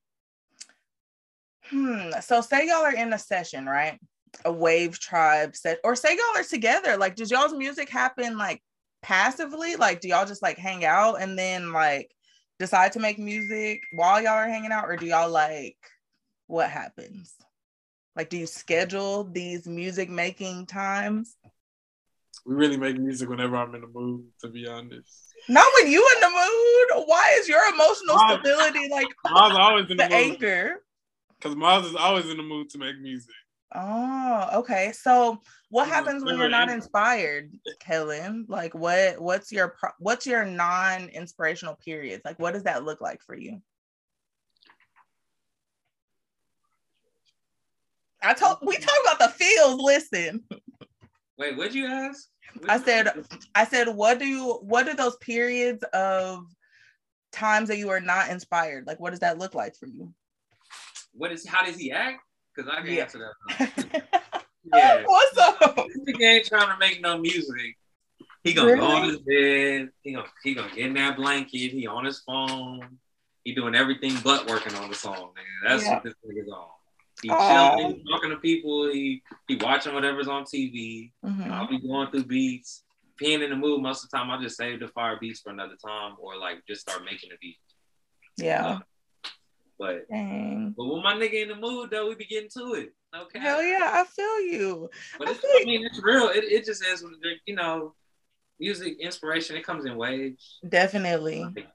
hmm. So, say y'all are in a session, right? A wave tribe set, or say y'all are together. Like, does y'all's music happen like passively? Like, do y'all just like hang out and then like decide to make music while y'all are hanging out, or do y'all like what happens? Like, do you schedule these music making times? We really make music whenever I'm in the mood, to be honest. Not when you in the mood. Why is your emotional Miles- stability like Miles always in the, the mood. anchor? Because Miles is always in the mood to make music. Oh, okay. So what happens when you're not inspired, Kellen? Like what what's your what's your non-inspirational periods? Like what does that look like for you? I told we talked about the feels. Listen, Wait, what'd you ask? I said I said what do you what are those periods of times that you are not inspired? Like what does that look like for you? What is? How does he act? Because I can Yeah. answer that. yeah, What's up? this nigga ain't trying to make no music. He gonna go on his bed. He gonna he gonna get in that blanket. He on his phone. He doing everything but working on the song. Nigga. That's Yeah. what this nigga's on. He chilling, talking to people. He he watching whatever's on TV. Mhm. I'll be going through beats. Ain't in the mood, most of the time I just save the fire beats for another time, or like just start making a beat. Yeah. But Dang. but when my nigga in the mood though, we be getting to it. Okay. Hell yeah, I feel you. But I it's, I mean, it's real. It, it just is, you know, music inspiration. It comes in waves. Definitely. Like,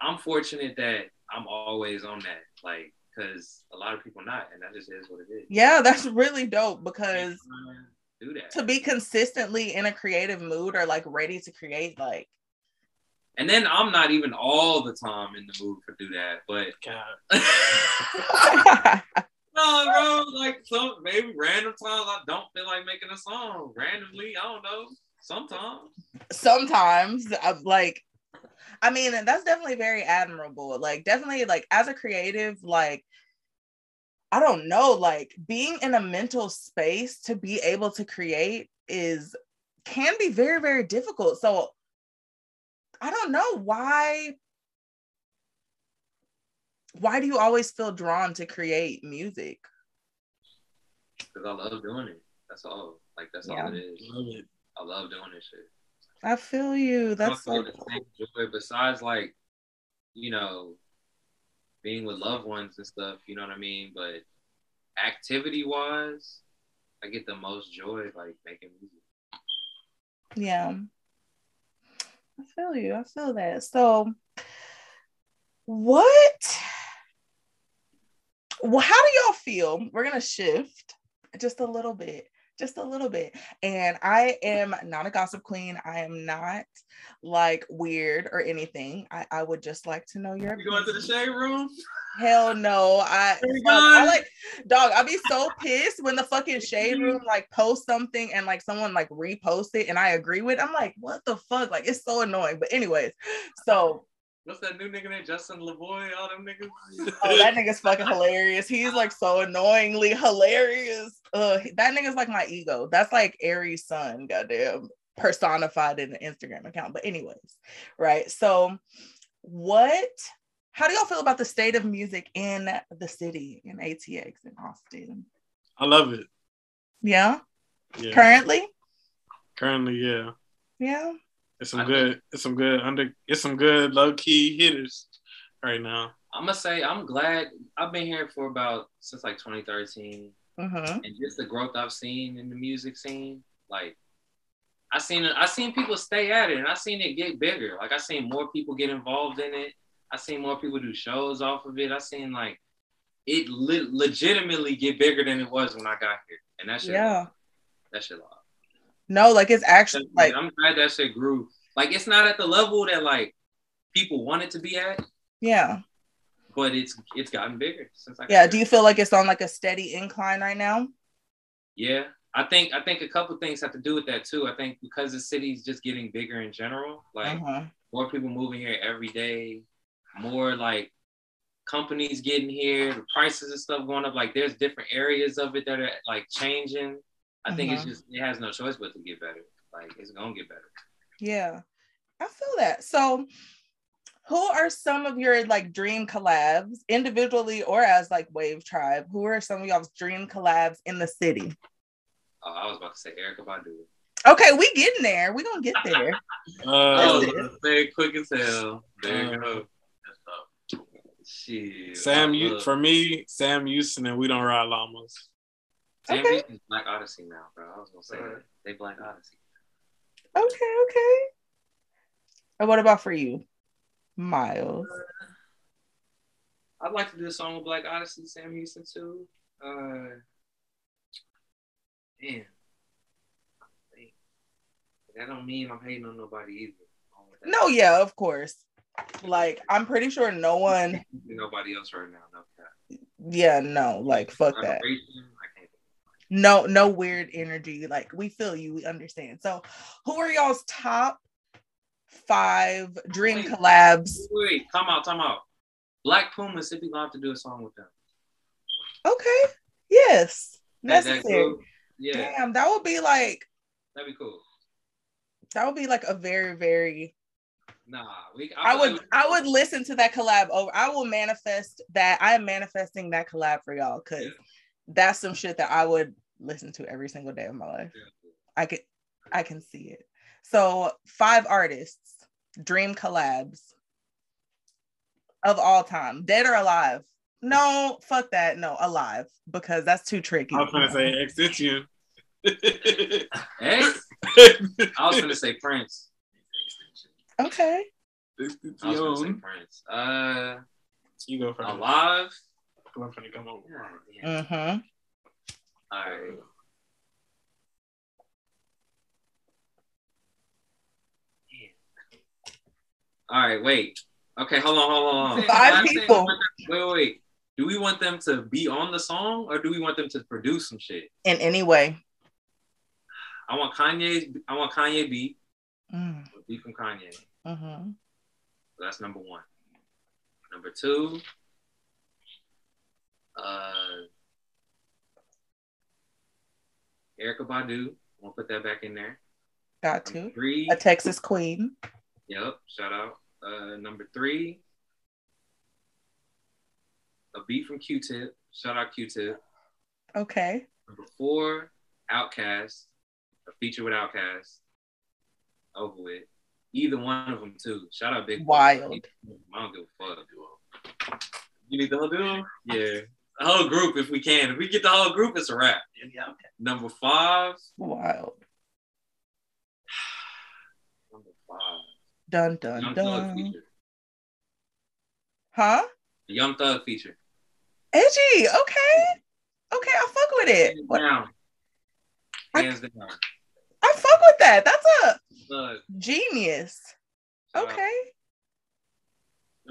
I'm fortunate that I'm always on that, like, because a lot of people not, and that just is what it is. Yeah, that's really dope because do that. to be consistently in a creative mood or like ready to create, like, And then I'm not even all the time in the mood for do that, but God. no, bro, like some maybe random times I don't feel like making a song randomly. I don't know. Sometimes. sometimes I'm like, I mean, that's definitely very admirable. Like, definitely, like, as a creative, like, I don't know, like, being in a mental space to be able to create is can be very, very difficult. So, I don't know why. Why do you always feel drawn to create music? Because I love doing it. That's all. Like that's Yeah. all it is. Love it. I love doing this shit. I feel you. That's also so the same joy besides like you know being with loved ones and stuff you know what i mean but activity wise I get the most joy like making music. Yeah. I feel you. I feel that. So, what? Well, how do y'all feel? We're gonna shift just a little bit, just a little bit. And I am not a gossip queen. I am not like weird or anything. I, I would just like to know your You going to the shade room? Hell no. I, fuck, I like dog, I'd be so pissed when the fucking shade mm-hmm. room like post something and like someone like repost it and I agree with. it. I'm like, what the fuck? Like it's so annoying. But anyways, so What's that new nigga named Justin LaBoy? All them niggas. oh that nigga's fucking hilarious. He's like so annoyingly hilarious. Uh that nigga's like my ego. That's like Aries son, goddamn personified in the Instagram account. But anyways, right. So what how do y'all feel about the state of music in the city in ATX in Austin? I love it. Yeah. Yeah. Currently? Currently, yeah. Yeah. It's some I good. It's some good under. It's some good low key hitters right now. I'm gonna say I'm glad I've been here for about since like 2013, Mm-hmm. and just the growth I've seen in the music scene. Like I seen I seen people stay at it, and I seen it get bigger. Like I seen more people get involved in it. I seen more people do shows off of it. I seen like it le- legitimately get bigger than it was when I got here, and that shit. Yeah. that shit. Love. No, like it's actually like I'm glad that shit grew. Like it's not at the level that like people want it to be at, yeah. but it's it's gotten bigger since I. Yeah. Do you feel like it's on like a steady incline right now? Yeah, I think I think a couple things have to do with that too. I think because the city's just getting bigger in general, like Uh-huh. more people moving here every day, more like companies getting here, the prices and stuff going up. Like there's different areas of it that are like changing. I think it's Mhm. just it has no choice but to get better. Like it's gonna get better. Yeah. I feel that. So who are some of your like dream collabs individually or as like Wave Tribe? Who are some of y'all's dream collabs in the city? Oh, I was about to say Erykah Badu. Okay, we getting there. We gonna get there. Oh, Uh, Listen. very quick as hell. There you Uh, go. Shit. Sam, you for me, Sam Houston and we don't ride llamas. Sam Okay. Houston's Black Odyssey now, bro. I was gonna say Alright. that. They Black Odyssey. Okay, okay. And what about for you, Miles? I'd like to do a song with Black Odyssey, Sam Houston too. Uh, man, that don't mean I'm hating on nobody either. No, yeah, of course. Like I'm pretty sure no one. nobody else right now. No cap. Yeah, no, like fuck that. I. No, no weird energy. Like we feel you, we understand. So, who are y'all's top five dream Wait. collabs? Wait, wait, time out, come out. Black Puma we gonna have to do a song with them. Okay, yes, That- necessary. cool? Yeah, Damn, that would be like that'd be cool. that would be like a very, very. Nah, we. I feel would, like I would listen to that collab over. I will manifest that. I am manifesting that collab for y'all because Yeah. that's some shit that I would listen to every single day of my life. I could I can see it. So five artists, dream collabs of all time, dead or alive. No, fuck that. No, alive because that's too tricky. I was gonna say extension. X. I was gonna say Prince. Okay. I was gonna say Prince. Uh, You go for alive. I'm finna come over. God damn. Mm-hmm. All right. All right, wait. Okay, hold on, hold on, hold on. Five people. Wait, wait, wait. Do we want them to be on the song or do we want them to produce some shit? In any way. I want Kanye. I want Kanye beat. Mm, Beat from Kanye. Mm-hmm. So that's number one. Number two. Uh, Erykah Badu. I'm gonna put that back in there. Got Number to. three. A Texas queen. Yep. Shout out. Uh, number three. A beat from Q-Tip. Shout out Q-Tip. Okay. Number four. OutKast. A feature with OutKast. Over with. Either one of them too. Shout out Big. Wild. I don't give a fuck. You need the whole dude? Yeah. The whole group, if we can. If we get the whole group, it's a wrap. Yeah, okay. Number five. Wild. Number five. Dun dun Young dun. feature. Huh? The Young Thug feature. Edgy. Okay. Okay, I fuck with it. Hands What- down. I- Hands down. I fuck with that. That's a Thug. genius. Shout out. Okay.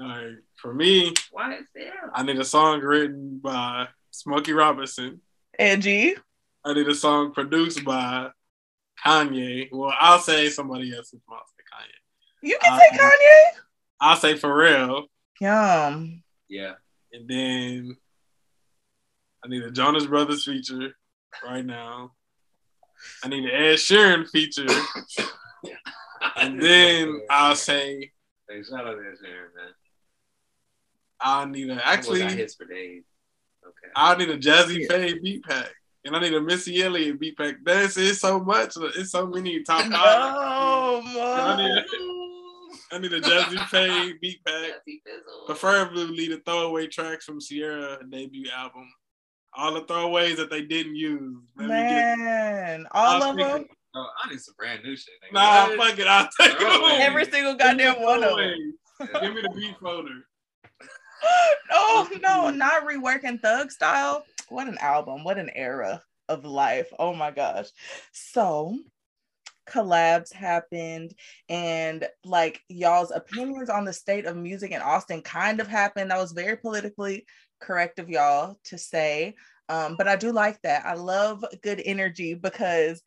All right, for me, Why is there? I need a song written by Smokey Robinson. Edgy. I need a song produced by Kanye. Well, I'll say somebody else if I'll Kanye. You can Uh, say Kanye. I'll say Pharrell, Yum. Yeah. and then I need a Jonas Brothers feature right now. I need an Ed Sheeran feature, and then I'll say Hey, shout out to Ed Sheeran, man. I need a Actually, got actually hits for days. Okay. I need a Jazze Pha beat pack, and I need a Missy Elliott beat pack. There's it's so much. It's so many top five. Oh, no, I need, man. I need a Jazze Pha beat pack. Preferably the throwaway tracks from Ciara debut album. All the throwaways that they didn't use. Let me get- Man, all I'll of speak- them. Oh, I need some brand new shit. nigga. Nah, What? fuck it. I'll take Throwaway. them. Every single goddamn one of them. Give me the beat folder. oh no, not reworking Thug Style. What an album! What an era of life! Oh my gosh. So collabs happened, and like y'all's opinions on the state of music in Austin kind of happened. That was very politically correct of y'all to say. Um, but I do like that. I love good energy because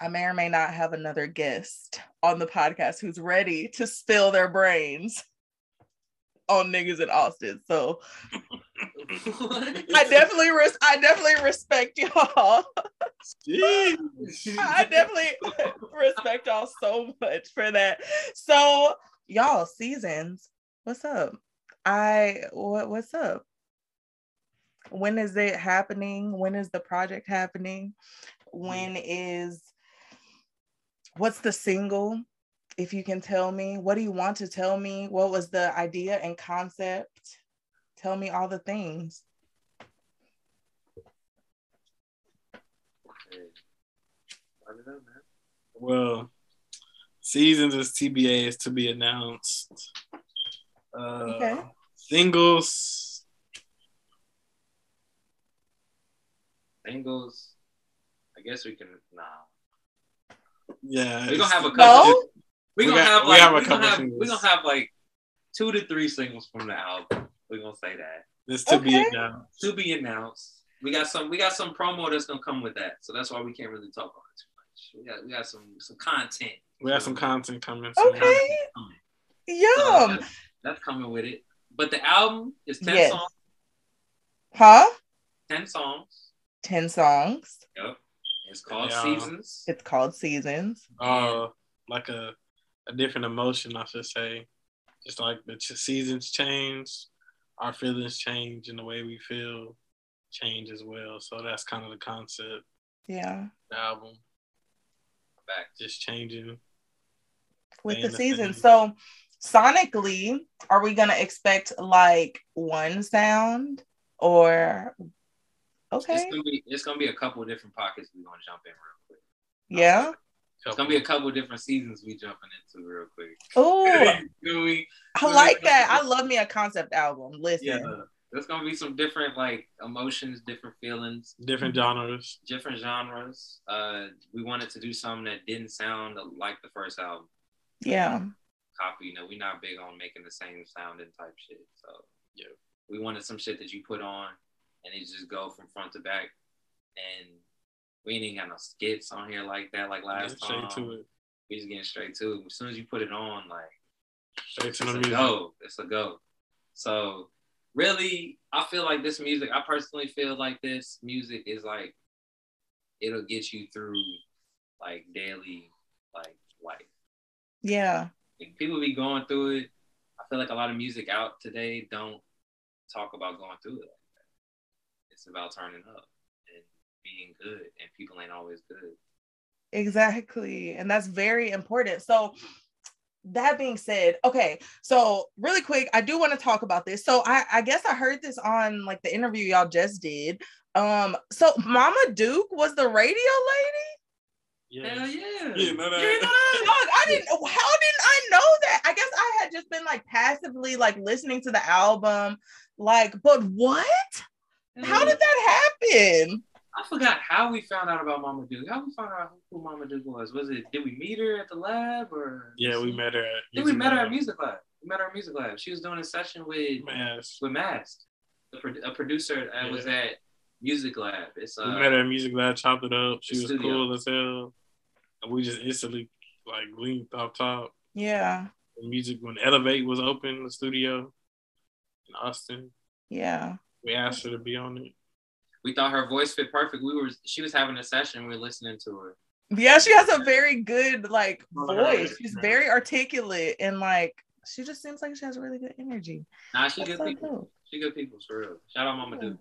I may or may not have another guest on the podcast who's ready to spill their brains on niggas in Austin. So I definitely res- I definitely respect y'all. I definitely respect y'all so much for that. So y'all seasons, what's up? I what what's up? When is it happening? When is the project happening? When is what's the single? If you can tell me, what do you want to tell me? What was the idea and concept? Tell me all the things. I don't know, man. Well, seasons is TBA is to be announced. Uh, Okay. Singles. Singles. I guess we can. Nah. Yeah. We're gonna have a No? Couple. We're We gonna got- have we like have a we're gonna couple have singles. we're gonna have like two to three singles from the album. We're gonna say that This to be announced. to be announced. We got some we got some promo that's gonna come with that, so that's why we can't really talk on it too much. We got we got some some content. We have some content coming. soon. Okay. coming. So Yum. that's, that's coming with it. But the album is ten Yes. songs. Huh? Ten songs. 10 songs. Yep. It's called Yeah. Seasons. It's called Seasons. uh like a a different emotion, I should say. Just like the seasons change, our feelings change, and the way we feel change as well. So that's kind of the concept. Yeah. The album Back. just changing. With the in season. So sonically, are we gonna expect like one sound or okay? It's gonna be it's gonna be a couple of different pockets we're gonna jump in real quick. Yeah. It's gonna be a couple of different seasons we jumping into real quick. Oh, Do we? I like that. I love me a concept album. Listen. Yeah. There's gonna be some different like emotions, different feelings, different genres. different genres. Uh, we wanted to do something that didn't sound like the first album. Yeah. Copy, you know, we're not big on making the same sounding type shit. So Yeah. we wanted some shit that you put on and it just go from front to back. And we ain't got no skits on here like that, like last Get straight time. to it. We just getting straight to it. As soon as you put it on, like Straight it's to the a music. go. It's a go. So really, I feel like this music. I personally feel like this music is like it'll get you through like daily like life. Yeah. Like, people be going through it. I feel like a lot of music out today don't talk about going through it like that. It's about turning up and being good, and people ain't always good. Exactly. And that's very important. So that being said, okay, so really quick, I do want to talk about this. So I, I guess I heard this on like the interview y'all just did. Um, so Mama Duke was the radio lady. Yeah. Hell yeah. Yeah, no, no. You didn't Dog. I didn't. How didn't I know that? I guess I had just been like passively like listening to the album, like. But what? How did that happen? I forgot how we found out about Mama Duke. How we found out who Mama Duke was? Was it did we meet her at the lab or? Yeah, we met her at. Did we met her at music lab? We met her at music lab. She was doing a session with Mass. with Mast, a, pro- a producer that was at Music Lab. It's uh, We met her at music lab, chopped it up. She was studio. cool as hell. And we just instantly like linked off top. Yeah, The music when Elevate was open, the studio in Austin. yeah, We asked her to be on it. We thought her voice fit perfect. We were she was having a session. We were listening to her. yeah. She has a very good like Oh, voice. She's very articulate and like she just seems like she has really good energy. Nah, she That's good so people. dope. She good people for real. Shout out Mama Duke.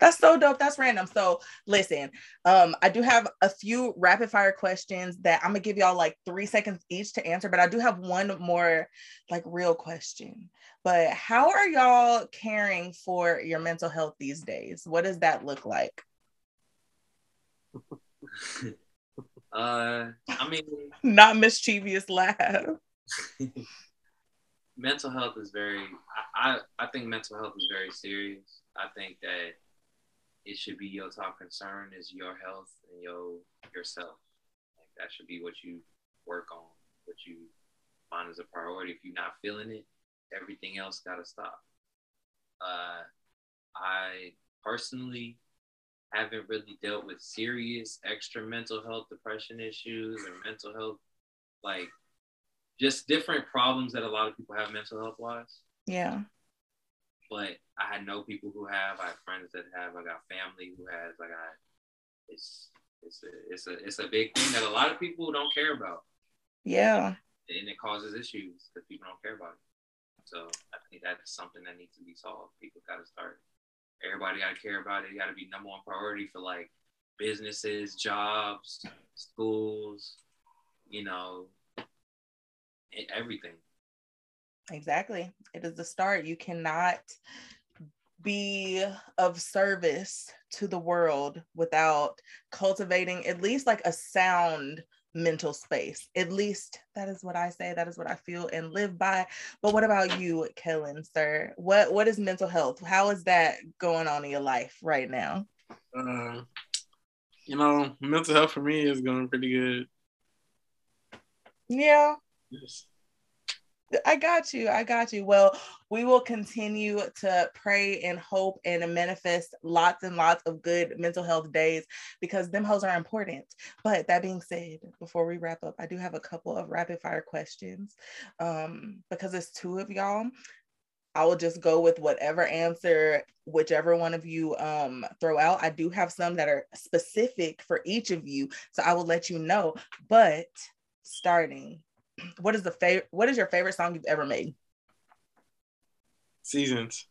That's so dope. That's random. So listen, um, I do have a few rapid fire questions that I'm gonna give y'all like three seconds each to answer, but I do have one more like real question. But how are y'all caring for your mental health these days? What does that look like? Uh, I mean, Not mischievous laugh. mental health is very. I, I I think mental health is very serious. I think that it should be your top concern is your health and your yourself. Like that should be what you work on, what you find as a priority. If you're not feeling it, everything else gotta stop. Uh, I personally haven't really dealt with serious extra mental health depression issues or mental health like just different problems that a lot of people have mental health wise Yeah. But I had know people who have. I have friends that have. I got family who has. I got. It's it's a it's a it's a big thing that a lot of people don't care about, Yeah. and it causes issues because people don't care about it. So I think that's something that needs to be solved. People got to start. Everybody got to care about it. It got to be number one priority for like businesses, jobs, schools. You know, everything. Exactly. It is the start. You cannot be of service to the world without cultivating at least like a sound mental space. At least that is what I say. That is what I feel and live by. But what about you, Kellen, sir? What what is mental health? How is that going on in your life right now? Uh, you know, mental health for me is going pretty good. Yeah. Yes. I got you. I got you. Well, we will continue to pray and hope and manifest lots and lots of good mental health days because them hoes are important. But that being said, before we wrap up, I do have a couple of rapid fire questions. Um, because it's two of y'all. I will just go with whatever answer whichever one of you um throw out. I do have some that are specific for each of you, so I will let you know. But starting what is the favorite what is your favorite song you've ever made Seasons.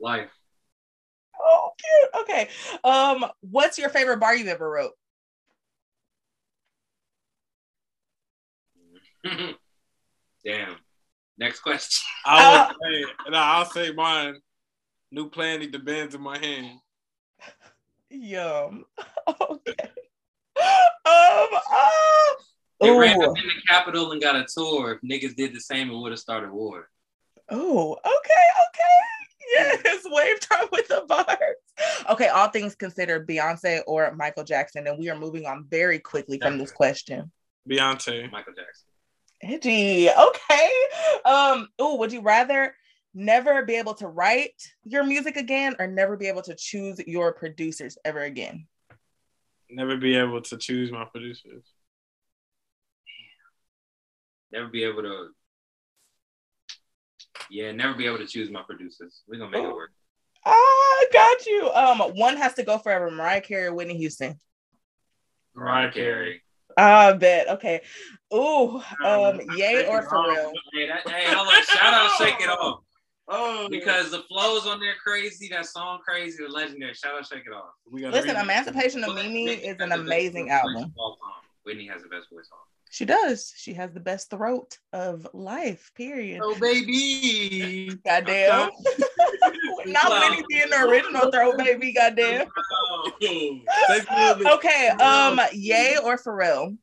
Life. oh cute okay um what's your favorite bar you've ever wrote Damn. Next question. I would say, no, I'll say mine. New plan need the bands in my hand. yum okay um oh, They ran Ooh. up in the Capitol and got a tour. If niggas did the same, it would have started war. oh okay okay yes wave time with the bars okay all things considered beyonce or michael jackson and we are moving on very quickly from this question Beyonce. Michael Jackson. Edgy. Okay. Um, oh, would you rather never be able to write your music again or never be able to choose your producers ever again? Never be able to choose my producers. Never be able to. Yeah, never be able to choose my producers. We're gonna make it Oh. work. Ah, got you. Um, one has to go forever. Mariah Carey, Whitney Houston. Mariah Carey. I bet. Okay. Ooh, um, yay or for real? Hey, that, hey, hold on. Shout out, shake it off. Oh, Because the flows on there crazy, that song crazy, the legendary. Shout out, shake it off. we got Listen, Emancipation of Mimi is an amazing album. Of all time. Whitney has the best voice on. She does. She has the best throat of life. Period. Oh baby. Goddamn. Not Winnie being the original throat baby. Goddamn. Okay. Um. Yay or Pharrell.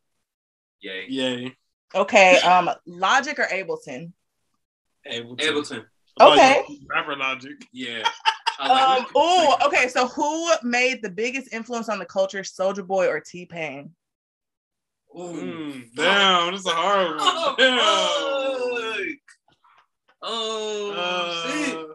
Yay. Yay. Okay. Um. Logic or Ableton. Ableton. Ableton. Okay. Rapper logic. Yeah. I like Um. Oh. Okay. So who made the biggest influence on the culture? Soulja Boy or T Pain? Ooh. Mm, damn, this is a hard Oh, one. Damn. Oh, shit. Uh,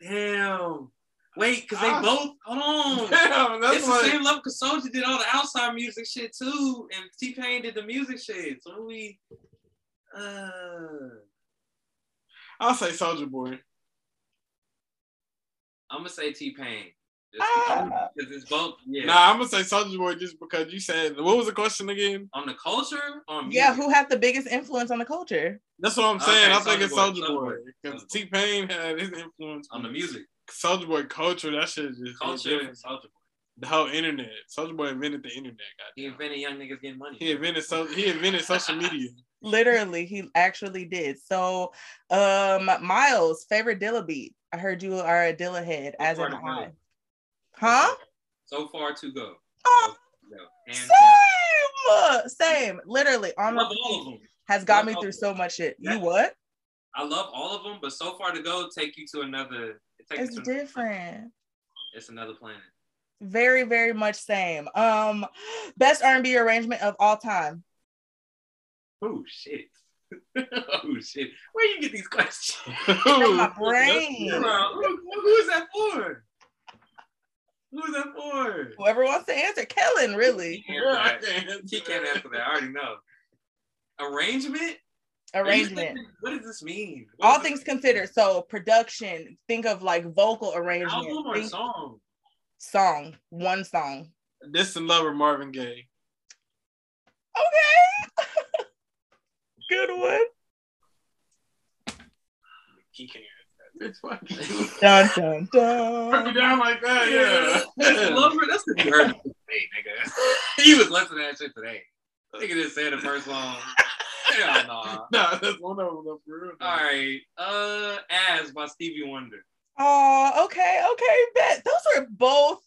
Damn. Wait, because they Ah. both, hold on. damn, that's it's the same level because Soulja did all the outside music shit too, and T Pain did the music shit. So we, uh, I'll say Soulja Boy. I'm gonna say T Pain. Ah. Because it's both, yeah. Nah, I'm gonna say Soulja Boy just because you said what was the question again? On the culture, on music? Yeah. Who had the biggest influence on the culture? That's what I'm Okay, saying. I think it's Boy, Soulja Boy Boy, because T Pain had his influence on the music Soulja Boy culture. That shit just hit culture. Soulja Boy. The whole internet. Soulja Boy invented the internet. He invented young niggas getting money. He invented so he invented social media. Literally, he actually did. So, um, Miles, favorite Dilla beat. I heard you are a Dilla head, as far am to go. I. Huh? So far to go. Oh, No, hands down. same, same. Literally, I on love all of repeat them. has got me through so much shit. Yeah. You what? I love all of them, but so far to go take you to another. It It's to another- different. It's another planet. Very, very much same. Um, best R&B arrangement of all time. Oh shit. oh shit. Where you get these questions? My brain. Who, who is that for? Who is that for? Whoever wants to answer, Kellen, really. He can't answer that. He can't answer that. I already know. Arrangement? Arrangement. thinking- What does this mean? What All things this- considered. So production. Think of like vocal arrangement. Album or Think- song? song. One song. This Distant Lover Marvin Gaye. Okay. Good one. He can't answer that. Bitch, fuck. Dun dun Put me down like that, yeah. Lover, that's what you heard it today, nigga. He was listening to that shit today. Nigga just said the first song. Hell no. Nah, that's one of them though, for real. All right. Uh, As by Stevie Wonder. Oh, okay, okay, bet. Those were both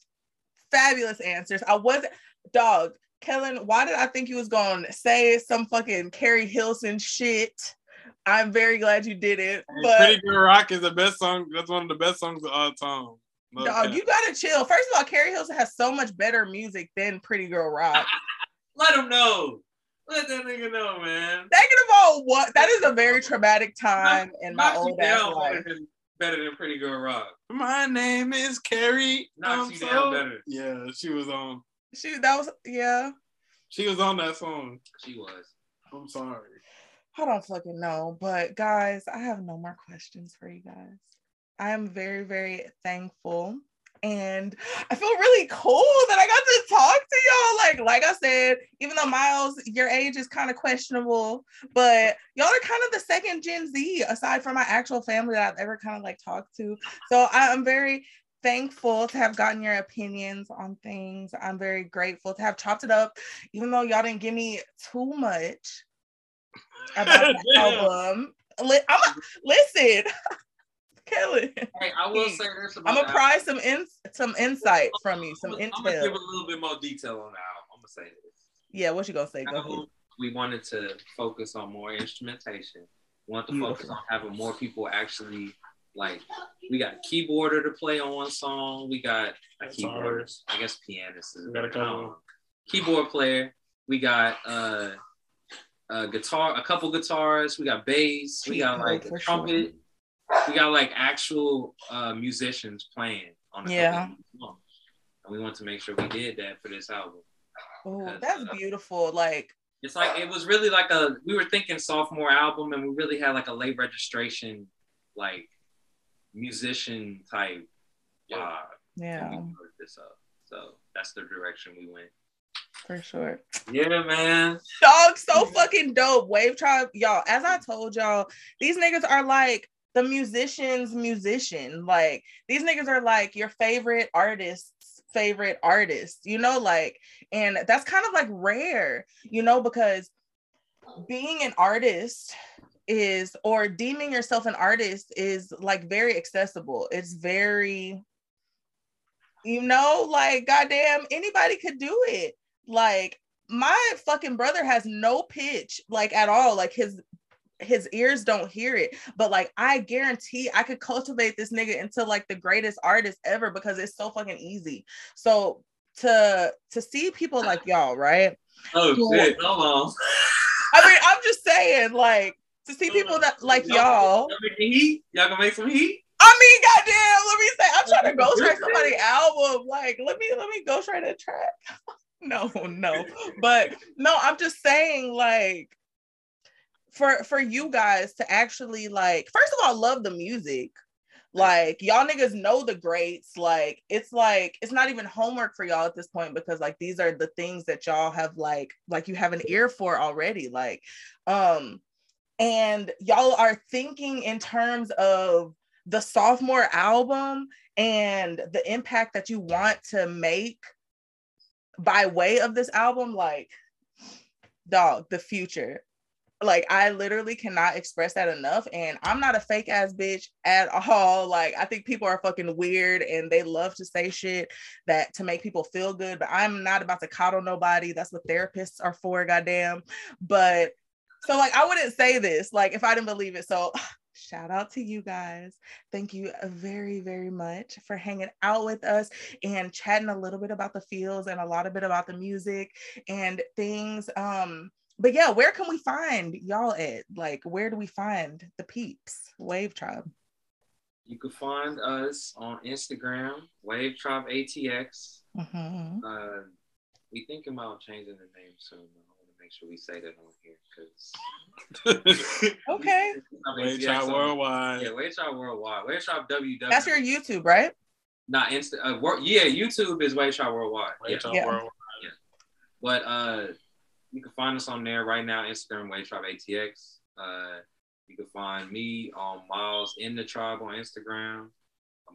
fabulous answers. I wasn't dog. Kellen, why did I think you was gonna say some fucking Keri Hilson shit? I'm very glad you did it. But Pretty Girl Rock is the best song. That's one of the best songs of all time. No dog, cap. you gotta chill. First of all, Keri Hilson has so much better music than Pretty Girl Rock. Let him know. Let that nigga know, man. Second of all, what that is a very traumatic time in my Knocks old ass life. better than, better than Pretty Girl Rock. My name is Keri. Knocks I'm um, you down better. Yeah, she was on. She that was yeah. She was on that song. She was. I'm sorry. I don't fucking know. But guys, I have no more questions for you guys. I am very, very thankful. And I feel really cool that I got to talk to y'all. Like, like I said, even though Miles, your age is kind of questionable, but y'all are kind of the second Gen Z aside from my actual family that I've ever kind of like talked to. So I- I'm very thankful to have gotten your opinions on things. I'm very grateful to have chopped it up, even though y'all didn't give me too much about the Damn. album. Li- I'm a, listen, Kelly. Hey, I will say this about I'm gonna pry some in, some insight from you, some I'm gonna give a little bit more detail on the album. I'm gonna say this. Yeah, what you gonna say? Go ahead. We wanted to focus on more instrumentation. We wanted to focus on having more people actually like. We got a keyboarder to play on one song. We got a That's keyboard. I guess pianist is We got a better. I don't couple. know. keyboard player. We got uh, a guitar, a couple guitars. We got bass. We got like a trumpet. We got like actual uh, musicians playing on a Yeah. couple of these songs. And we want to make sure we did that for this album. Oh, Because, that's uh, beautiful. Like, It's like it was really like a we were thinking sophomore album and we really had like a late registration like musician type vibe. yeah, And we this up. So that's the direction we went. For sure. Yeah, man. Dog, so fucking dope. Wave Tribe, y'all. As I told y'all, these niggas are like the musician's musician. Like these niggas are like your favorite artist's favorite artists, you know, like, and that's kind of like rare, you know, because being an artist is or deeming yourself an artist is like very accessible. It's very, you know, like goddamn, anybody could do it. Like my fucking brother has no pitch, like at all. Like his his ears don't hear it. But like I guarantee I could cultivate this nigga into like the greatest artist ever because it's so fucking easy. So to to see people like y'all, right? Oh shit! Hold on. I mean, I'm just saying, like, to see people that like y'all. Y'all make the heat. Y'all can make some heat. I mean, goddamn, let me say, I'm trying to ghostwrite somebody's album. Like, let me let me ghostwrite a track. No, no, but no, I'm just saying, like, for for you guys to actually like, first of all, love the music. Like y'all niggas know the greats. Like it's like it's not even homework for y'all at this point because like these are the things that y'all have like like you have an ear for already. Like, um, and y'all are thinking in terms of the sophomore album and the impact that you want to make by way of this album like dog the future. Like i literally cannot express that enough. And i'm not a fake ass bitch at all. Like i think people are fucking weird and they love to say shit that to make people feel good but i'm not about to coddle nobody. That's what therapists are for goddamn. But so like I wouldn't say this like if I didn't believe it. So shout out to you guys. Thank you very very much for hanging out with us and chatting a little bit about the fields and a lot of bit about the music and things. Um but yeah, where can we find y'all at? Like where do we find the peeps? Wave Tribe. You can find us on Instagram, Wave Tribe ATX. Mhm. Uh, we thinking about changing the name soon. though. I make sure we say that on here because Okay. Wave Tribe Worldwide. Yeah, Wave Tribe Worldwide. Wave Tribe WW. That's your YouTube, right? not Insta. Uh, wor- yeah, YouTube is Wave Tribe Worldwide. Wave Yeah. Tribe Yeah. Worldwide. But uh, you can find us on there right now. Instagram Wave Tribe ATX. Uh, you can find me on Miles in the Tribe on Instagram.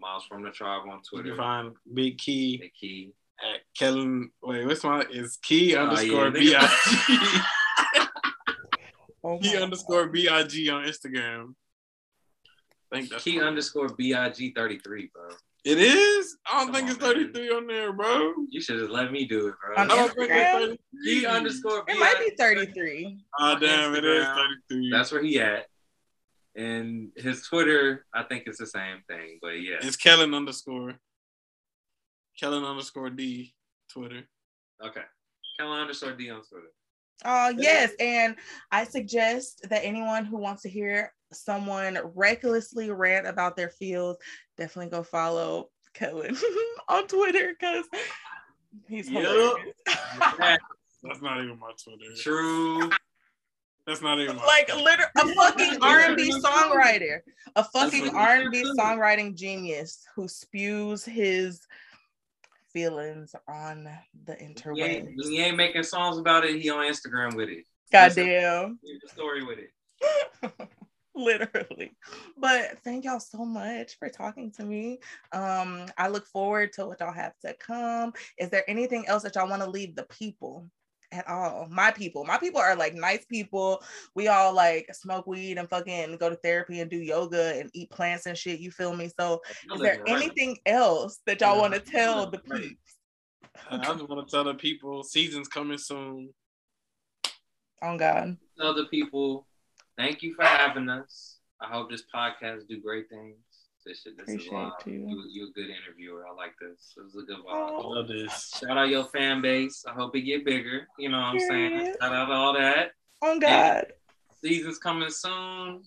Miles from the Tribe on You Twitter. can find Big Kee the key. Uh, at Kellen. Wait, what's my is Kee Oh, underscore yeah, B nigga. Oh Kee my underscore B I G on Instagram. I think that's Kee my- underscore BIG thirty three, bro. It is. I don't Come think on, it's 33 on there, bro. You should just let me do it, bro. I don't think Instagram? it's Kee 33. underscore It might be 33. Oh on damn, it is thirty three. That's where he at. And his Twitter, I think it's the same thing, but yeah. It's Kellen underscore. Kellen underscore D Twitter. Okay. Kellen underscore D on Twitter. Oh, yes. And I suggest that anyone who wants to hear someone recklessly rant about their fields, definitely go follow Kellen on Twitter because he's Yup. hilarious. That's not even my Twitter. True. That's not even my like literally a fucking R&B songwriter, a fucking R&B songwriting genius who spews his feelings on the He ain't, interwebs. he ain't making songs about it. He on Instagram with it. Goddamn. Here's the story with it. literally but thank y'all so much for talking to me um i look forward to what y'all have to come is there anything else that y'all want to leave the people at all. My people my people are like nice people. We all like smoke weed and fucking go to therapy and do yoga and eat plants and shit you feel me? So is there anything else that y'all want to tell the peeps? I just want to tell the people season's coming soon. on god. Other people, thank you for having us. I hope this podcast do great things. This shit, this is Appreciate wild. you. You, are a good interviewer. I like this. This is a good vibe. I love this. Shout out your fan base. I hope it get bigger. You know what I'm saying? Shout out all that. on god Season's coming soon.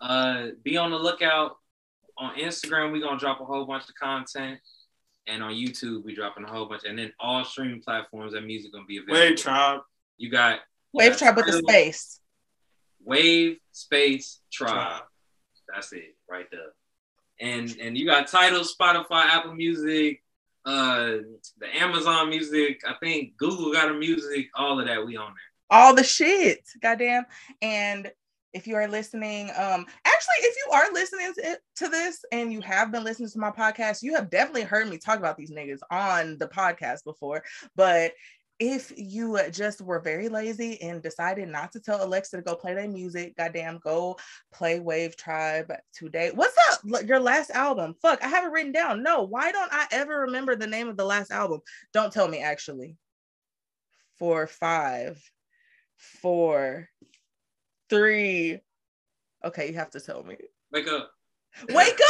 Uh, be on the lookout on Instagram. We're gonna drop a whole bunch of content, and on YouTube we dropping a whole bunch, and then all streaming platforms that music gonna be available. Wave Tribe. You got wave tribe with the space Wave Space Tribe. Tribe. That's it right there. And and you got titles Spotify, Apple Music, uh, the Amazon Music. I think Google got a music. All of that we on there. all the shit. Goddamn. And if you are listening, um, actually, if you are listening to, to this and you have been listening to my podcast, you have definitely heard me talk about these niggas on the podcast before. But if you uh, just were very lazy and decided not to tell Alexa to go play their music, goddamn, go play Wave Tribe today. What's up? Your last album? Fuck, I have it written down. No, why don't I ever remember the name of the last album? Don't tell me, actually. Four, five, four, three. Okay, you have to tell me. Wake up. Wake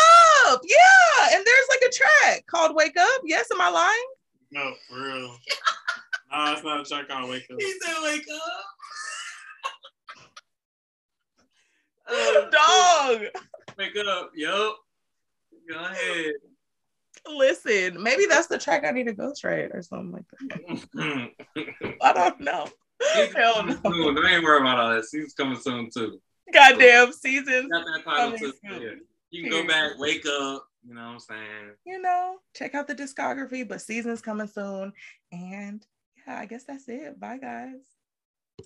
up! Yeah, and there's like a track called "Wake Up." Yes, am I lying? No, for real. Oh, nah, it's not a track on Wake Up. He said wake up. Dog. Wake up. Yup. Go ahead. Listen, maybe that's the track I need to ghostwrite or something like that. I don't know. Hell no. Soon. Don't even worry about all that. Season's coming soon too. Goddamn seasons. Got that title too. Yeah. You can go back, wake up. You know what I'm saying? You know, check out the discography, but seasons coming soon. And yeah, I guess that's it. Bye, guys.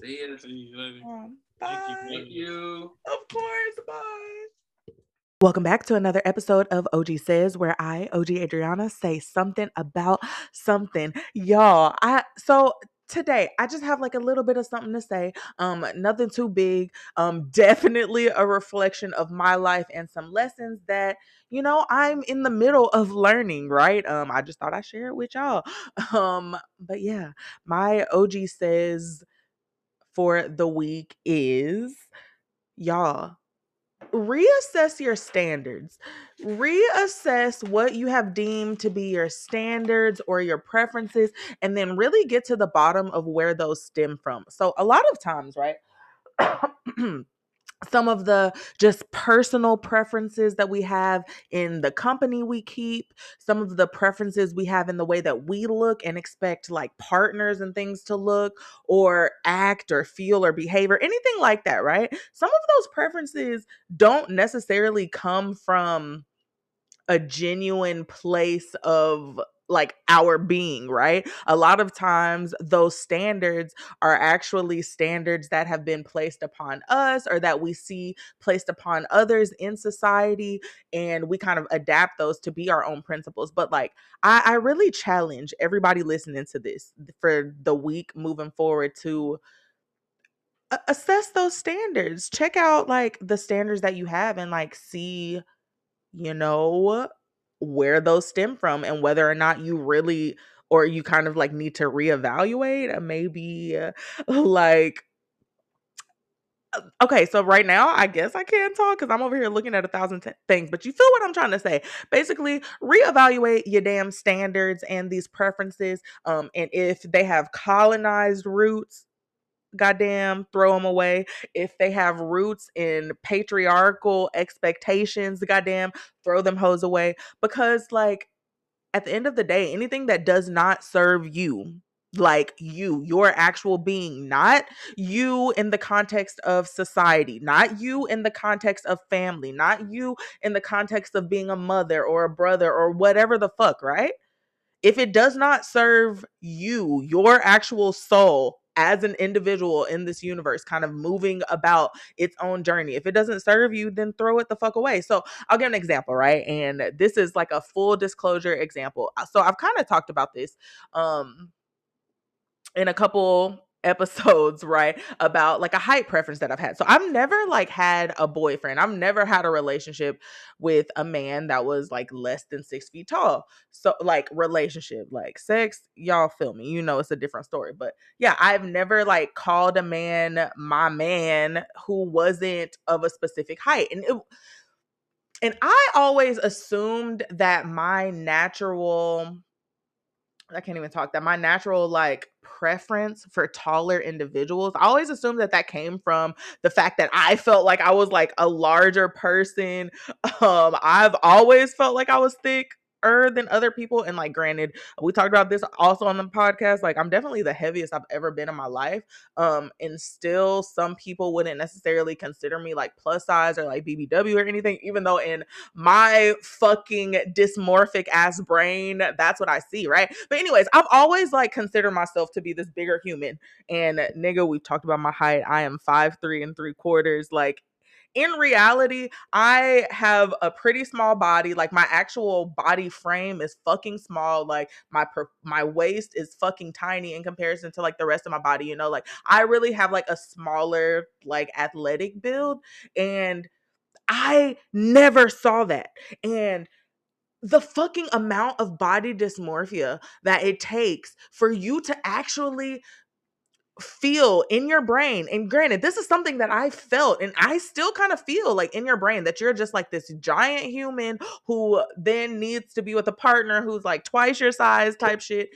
See ya. See you later. Um, Thank you, bye. Thank you. Of course. Bye. Welcome back to another episode of OG Says, where I, OG Adriana, say something about something. Y'all, I so today I just have like a little bit of something to say. Um, nothing too big. Um, definitely a reflection of my life and some lessons that you know I'm in the middle of learning, right? Um, I just thought I'd share it with y'all. Um, but yeah, my OG says for the week is y'all reassess your standards. Reassess what you have deemed to be your standards or your preferences, and then really get to the bottom of where those stem from. So, a lot of times, right? Some of the just personal preferences that we have in the company we keep, some of the preferences we have in the way that we look and expect like partners and things to look or act or feel or behave or anything like that, right? Some of those preferences don't necessarily come from a genuine place of like our being, right? A lot of times those standards are actually standards that have been placed upon us or that we see placed upon others in society and we kind of adapt those to be our own principles. But like I, I really challenge everybody listening to this for the week moving forward to assess those standards. Check out like the standards that you have and like see, you know, where those stem from and whether or not you really or you kind of like need to reevaluate uh, maybe uh, like uh, okay so right now i guess i can't talk because i'm over here looking at a thousand t- things but you feel what i'm trying to say. Basically reevaluate your damn standards and these preferences um and if they have colonized roots goddamn throw them away. If they have roots in patriarchal expectations goddamn throw them hoes away. Because like at the end of the day anything that does not serve you like you your actual being not you in the context of society not you in the context of family not you in the context of being a mother or a brother or whatever the fuck right? If it does not serve you, your actual soul as an individual in this universe, kind of moving about its own journey, if it doesn't serve you, then throw it the fuck away. So I'll give an example, right? And this is like a full disclosure example. So I've kind of talked about this um in a couple episodes right about like a height preference that I've had. So I've never like had a boyfriend. I've never had a relationship with a man that was like less than six feet tall. So like relationship, like sex, y'all feel me. You know it's a different story. But yeah, I've never like called a man my man who wasn't of a specific height. And it and I always assumed that my natural I can't even talk that my natural like preference for taller individuals. I always assumed that that came from the fact that I felt like I was like a larger person. Um I've always felt like I was thick than other people and like granted we talked about this also on the podcast like i'm definitely the heaviest i've ever been in my life um and still some people wouldn't necessarily consider me like plus size or like bbw or anything even though in my fucking dysmorphic ass brain that's what i see right? But anyways i've always like considered myself to be this bigger human and nigga we've talked about my height i am five three and three quarters like in reality, I have a pretty small body. Like my actual body frame is fucking small. Like my per- my waist is fucking tiny in comparison to like the rest of my body. You know, like I really have like a smaller like athletic build, and I never saw that. And the fucking amount of body dysmorphia that it takes for you to actually feel in your brain and granted this is something that i felt and i still kind of feel like in your brain that you're just like this giant human who then needs to be with a partner who's like twice your size type shit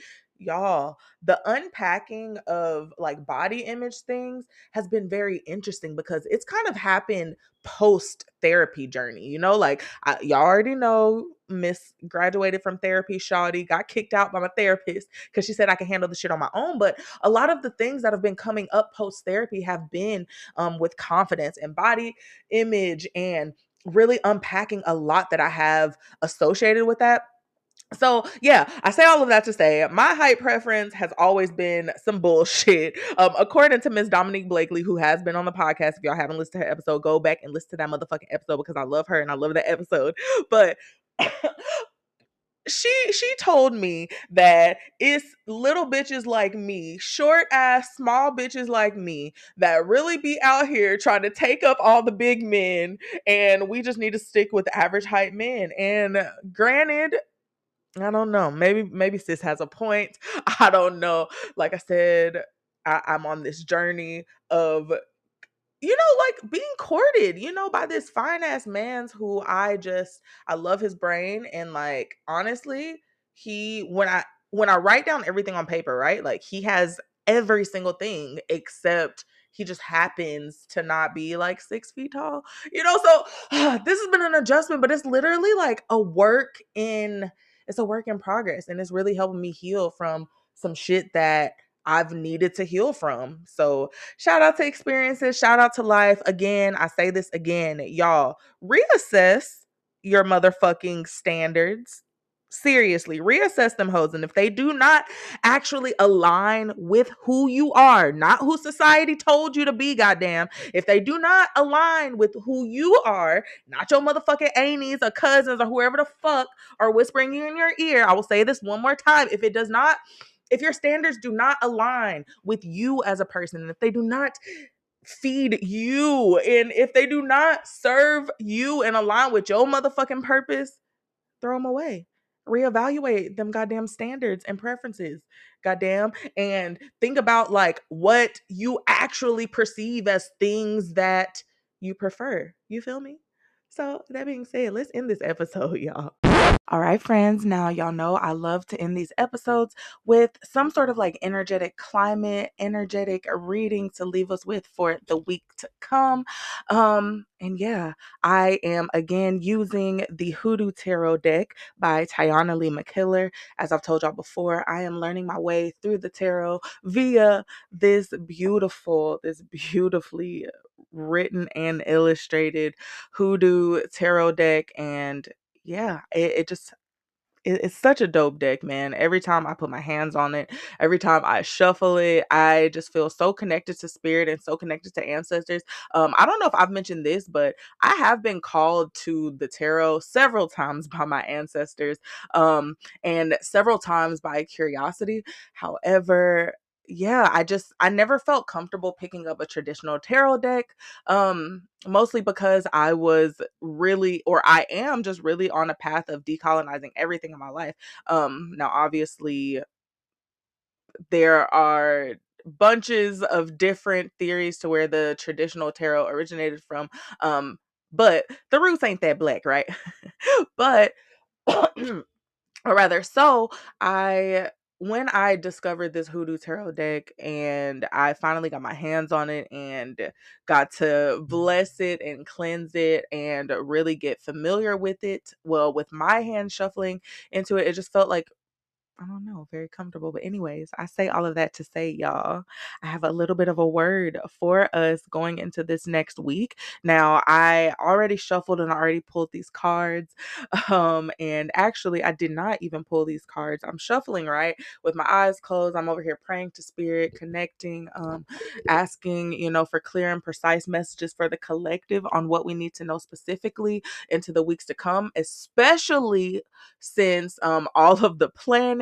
y'all the unpacking of like body image things has been very interesting because it's kind of happened post therapy journey you know like I, y'all already know miss graduated from therapy shawty got kicked out by my therapist because she said i can handle the shit on my own but a lot of the things that have been coming up post therapy have been um, with confidence and body image and really unpacking a lot that i have associated with that so yeah, I say all of that to say my height preference has always been some bullshit. Um, according to Miss Dominique Blakely, who has been on the podcast. If y'all haven't listened to her episode, go back and listen to that motherfucking episode because I love her and I love that episode. But she she told me that it's little bitches like me, short ass small bitches like me that really be out here trying to take up all the big men and we just need to stick with average height men. And granted, I don't know. Maybe maybe sis has a point. I don't know. Like I said, I, I'm on this journey of you know, like being courted, you know, by this fine ass man's who I just I love his brain and like honestly, he when I when I write down everything on paper, right? Like he has every single thing except he just happens to not be like six feet tall. You know, so this has been an adjustment, but it's literally like a work in it's a work in progress and it's really helping me heal from some shit that I've needed to heal from. So, shout out to experiences, shout out to life. Again, I say this again, y'all, reassess your motherfucking standards. Seriously, reassess them hoes. And if they do not actually align with who you are, not who society told you to be, goddamn, if they do not align with who you are, not your motherfucking aunties or cousins or whoever the fuck are whispering you in your ear, I will say this one more time. If it does not if your standards do not align with you as a person, if they do not feed you, and if they do not serve you and align with your motherfucking purpose, throw them away. Reevaluate them goddamn standards and preferences, goddamn, and think about like what you actually perceive as things that you prefer. You feel me? So, that being said, let's end this episode, y'all. All right, friends. Now, y'all know I love to end these episodes with some sort of like energetic climate, energetic reading to leave us with for the week to come. Um, and yeah, I am again using the Hoodoo Tarot deck by Tayannah Lee McQuillar. As I've told y'all before, I am learning my way through the tarot via this beautiful, this beautifully written and illustrated Hoodoo Tarot deck. And yeah, it, it just it- it's such a dope deck, man. Every time I put my hands on it, every time I shuffle it, I just feel so connected to spirit and so connected to ancestors. Um, I don't know if I've mentioned this, but I have been called to the tarot several times by my ancestors, um, and several times by curiosity. However, yeah, I just I never felt comfortable picking up a traditional tarot deck. Um, mostly because I was really or I am just really on a path of decolonizing everything in my life. Um, now obviously there are bunches of different theories to where the traditional tarot originated from. Um, but the roots ain't that black, right? but or rather, so I when I discovered this Hoodoo Tarot deck and I finally got my hands on it and got to bless it and cleanse it and really get familiar with it, well, with my hand shuffling into it, it just felt like I don't know, very comfortable. But, anyways, I say all of that to say, y'all, I have a little bit of a word for us going into this next week. Now, I already shuffled and already pulled these cards. Um, and actually, I did not even pull these cards. I'm shuffling, right, with my eyes closed. I'm over here praying to spirit, connecting, um, asking, you know, for clear and precise messages for the collective on what we need to know specifically into the weeks to come, especially since um all of the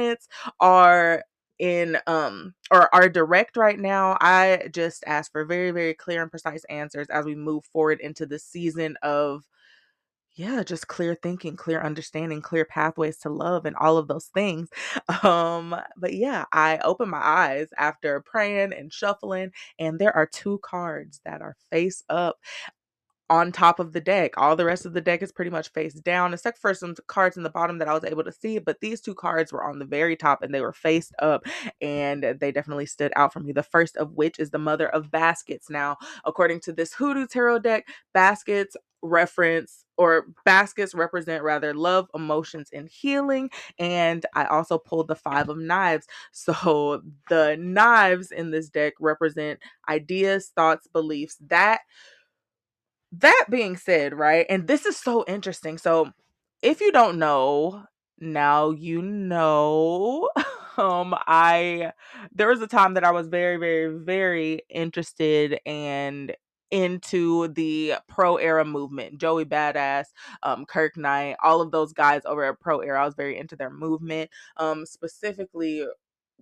planets are in um or are direct right now i just ask for very very clear and precise answers as we move forward into the season of yeah just clear thinking clear understanding clear pathways to love and all of those things. Um but yeah i open my eyes after praying and shuffling and there are two cards that are face up on top of the deck. All the rest of the deck is pretty much face down, except for some cards in the bottom that I was able to see. But these two cards were on the very top and they were faced up, and they definitely stood out for me. The first of which is the Mother of Baskets. Now, according to this Hoodoo Tarot deck, baskets reference or baskets represent rather love, emotions, and healing. And I also pulled the Five of Knives. So the knives in this deck represent ideas, thoughts, beliefs that that being said, right, and this is so interesting. So, if you don't know, now you know. um, I there was a time that I was very, very, very interested and into the pro era movement. Joey Badass, um, Kirk Knight, all of those guys over at Pro Era. I was very into their movement. Um, specifically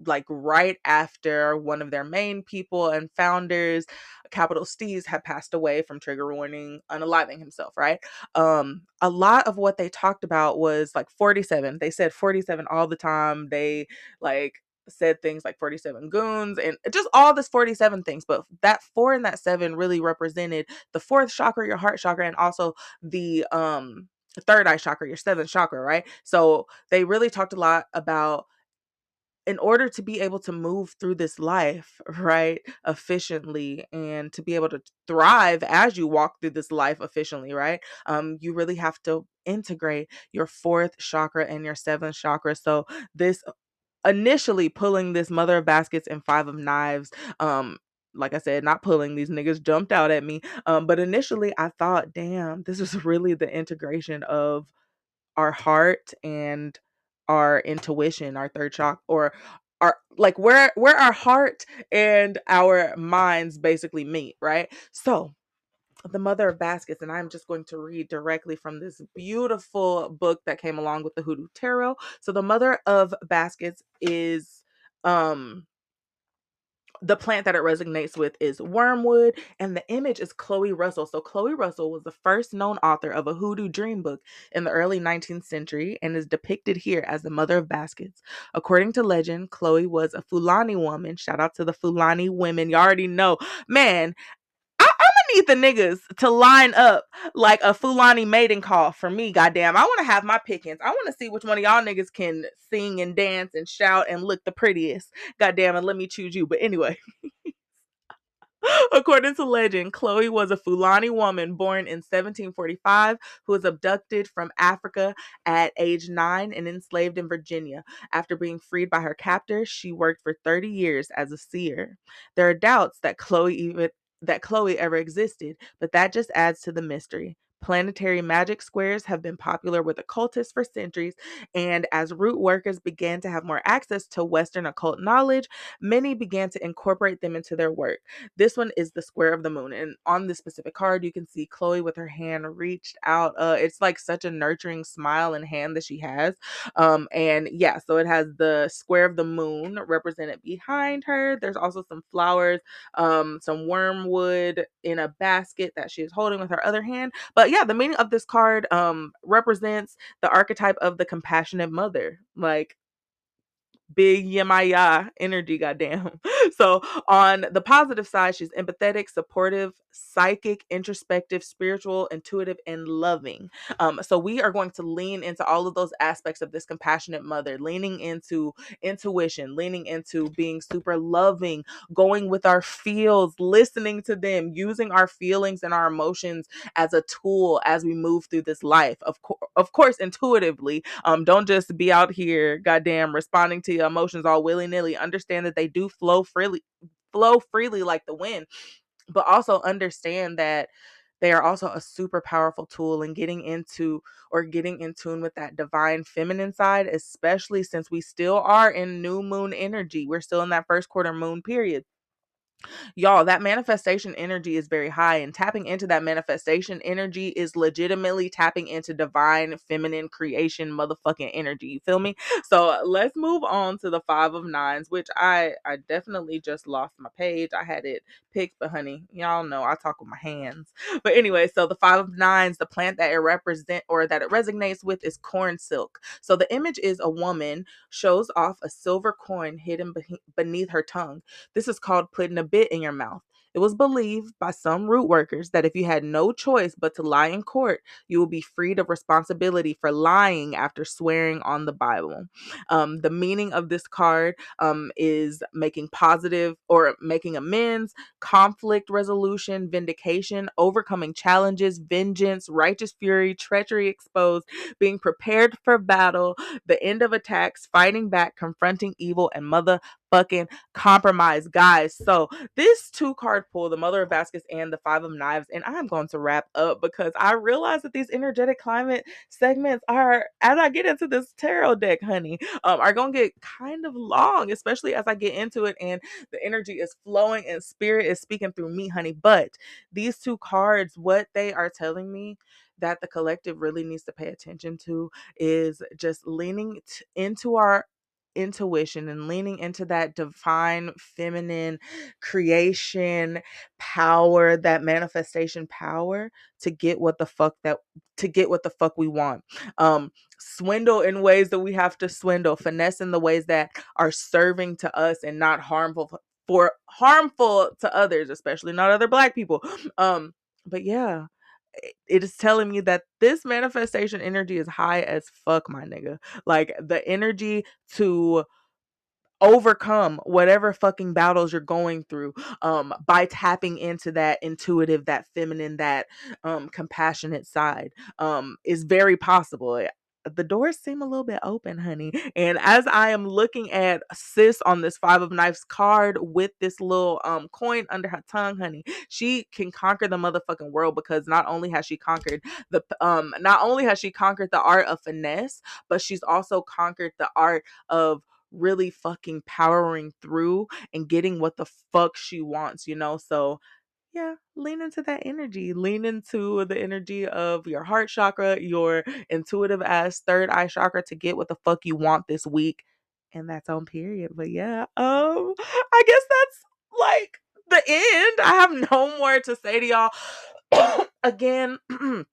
like right after one of their main people and founders, Capital Steez, had passed away from trigger warning, unaliving himself, right? Um, a lot of what they talked about was like 47. They said 47 all the time. They like said things like 47 goons and just all this 47 things but that four and that seven really represented the fourth chakra your heart chakra and also the um third eye chakra your seventh chakra right so they really talked a lot about in order to be able to move through this life, right, efficiently and to be able to thrive as you walk through this life efficiently, right, um, you really have to integrate your fourth chakra and your seventh chakra. So, this initially pulling this mother of baskets and five of knives, um, like I said, not pulling these niggas jumped out at me. Um, but initially I thought, damn, this is really the integration of our heart and our intuition, our third chakra, or our like where where our heart and our minds basically meet, right? So the mother of baskets and i'm just going to read directly from this beautiful book that came along with the hoodoo tarot so the mother of baskets is um the plant that it resonates with is wormwood, and the image is Chloe Russell. So, Chloe Russell was the first known author of a hoodoo dream book in the early 19th century and is depicted here as the mother of baskets. According to legend, Chloe was a Fulani woman. Shout out to the Fulani women. You already know. Man, need the niggas to line up like a Fulani mating call for me. Goddamn, I want to have my pickings. I want to see which one of y'all niggas can sing and dance and shout and look the prettiest. Goddamn, and let me choose you. But anyway. According to legend, Chloe was a Fulani woman born in 1745 who was abducted from Africa at age nine and enslaved in Virginia. After being freed by her captors, she worked for 30 years as a seer. There are doubts that Chloe even that Chloe ever existed, but that just adds to the mystery. Planetary magic squares have been popular with occultists for centuries, and as root workers began to have more access to Western occult knowledge, many began to incorporate them into their work. This one is the square of the moon, and on this specific card, you can see Chloe with her hand reached out. Uh, it's like such a nurturing smile and hand that she has. Um, and yeah, so it has the square of the moon represented behind her. There's also some flowers, um, some wormwood in a basket that she is holding with her other hand. But yeah, the meaning of this card um represents the archetype of the compassionate mother. Like big Yemaya energy, goddamn. So on the positive side, she's empathetic, supportive, psychic, introspective, spiritual, intuitive, and loving. Um, so we are going to lean into all of those aspects of this compassionate mother, leaning into intuition, leaning into being super loving, going with our feels, listening to them, using our feelings and our emotions as a tool as we move through this life. Of course, of course, intuitively. Um, don't just be out here, goddamn, responding to emotions all willy nilly. Understand that they do flow freely, flow freely like the wind, but also understand that they are also a super powerful tool in getting into or getting in tune with that divine feminine side, especially since we still are in new moon energy. We're still in that first quarter moon period y'all that manifestation energy is very high and tapping into that manifestation energy is legitimately tapping into divine feminine creation motherfucking energy you feel me? So let's move on to the five of knives which i i definitely just lost my page i had it picked but honey y'all know i talk with my hands. But anyway so the five of knives the plant that it represent or that it resonates with is corn silk. So the image is a woman shows off a silver coin hidden beneath her tongue. This is called putting a bit in your mouth. It was believed by some root workers that if you had no choice but to lie in court, you would be freed of responsibility for lying after swearing on the Bible. Um, the meaning of this card um, is making positive or making amends, conflict resolution, vindication, overcoming challenges, vengeance, righteous fury, treachery exposed, being prepared for battle, the end of attacks, fighting back, confronting evil, and motherfucking compromise, guys. So this two card pull, the Mother of Baskets and the Five of Knives, and I'm going to wrap up because I realize that these energetic climate segments are, as I get into this tarot deck, honey, um, are going to get kind of long, especially as I get into it and the energy is flowing and spirit is speaking through me, honey. But these two cards, what they are telling me that the collective really needs to pay attention to is just leaning t- into our intuition and leaning into that divine feminine creation power that manifestation power to get what the fuck that to get what the fuck we want. Um swindle in ways that we have to swindle finesse in the ways that are serving to us and not harmful for harmful to others especially not other black people. Um but yeah it is telling me that this manifestation energy is high as fuck my nigga. Like the energy to overcome whatever fucking battles you're going through um by tapping into that intuitive that feminine that um compassionate side um is very possible the doors seem a little bit open honey and as i am looking at sis on this five of knives card with this little um coin under her tongue honey she can conquer the motherfucking world because not only has she conquered the um not only has she conquered the art of finesse but she's also conquered the art of really fucking powering through and getting what the fuck she wants, you know? So, yeah, lean into that energy. Lean into the energy of your heart chakra, your intuitive ass third eye chakra to get what the fuck you want this week. And that's on period. But yeah, um, I guess that's like the end. I have no more to say to y'all. Again,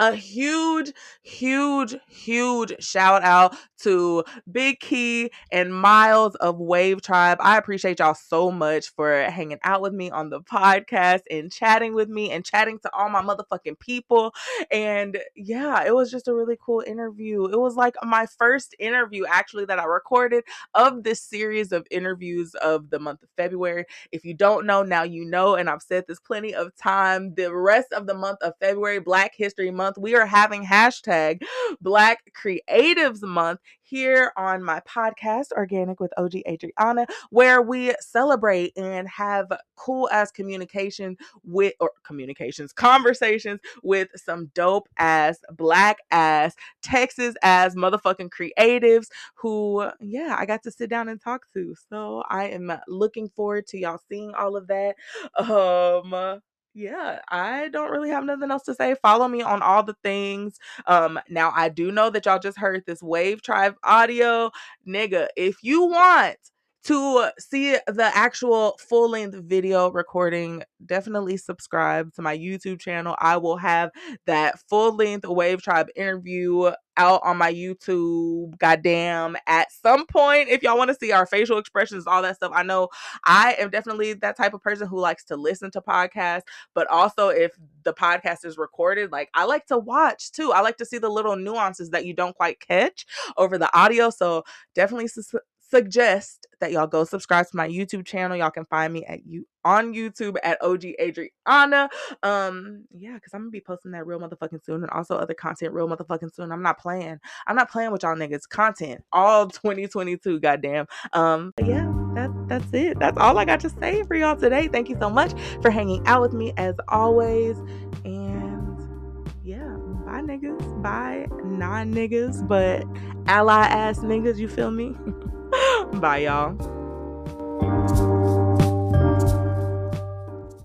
a huge, huge, huge shout out to Big Kee and Miles of Wave Tribe. I appreciate y'all so much for hanging out with me on the podcast and chatting with me and chatting to all my motherfucking people. And yeah, it was just a really cool interview. It was like my first interview actually that I recorded of this series of interviews of the month of February. If you don't know, now you know, and I've said this plenty of time. The rest of the month of February, Black History Month, we are having hashtag Black Creatives Month here on my podcast, Organic with OG Adriana, where we celebrate and have cool ass communication with or communications, conversations with some dope ass, black ass, Texas ass motherfucking creatives who, yeah, I got to sit down and talk to. So I am looking forward to y'all seeing all of that. Um, yeah, I don't really have nothing else to say. Follow me on all the things. Um, now I do know that y'all just heard this Wave Tribe audio. Nigga, if you want to see the actual full length video recording, definitely subscribe to my YouTube channel. I will have that full length Wave Tribe interview out on my YouTube, goddamn, at some point. If y'all want to see our facial expressions, all that stuff, I know I am definitely that type of person who likes to listen to podcasts, but also if the podcast is recorded, like I like to watch too. I like to see the little nuances that you don't quite catch over the audio. So definitely su- suggest that y'all go subscribe to my YouTube channel. Y'all can find me at you on YouTube at OG Adriana. Um, yeah, because I'm gonna be posting that real motherfucking soon and also other content real motherfucking soon. I'm not playing. I'm not playing with y'all niggas. Content all 2022, goddamn. Um, yeah, that that's it. That's all I got to say for y'all today. Thank you so much for hanging out with me as always. And yeah, bye niggas. Bye non niggas, but ally ass niggas, you feel me? Bye, y'all.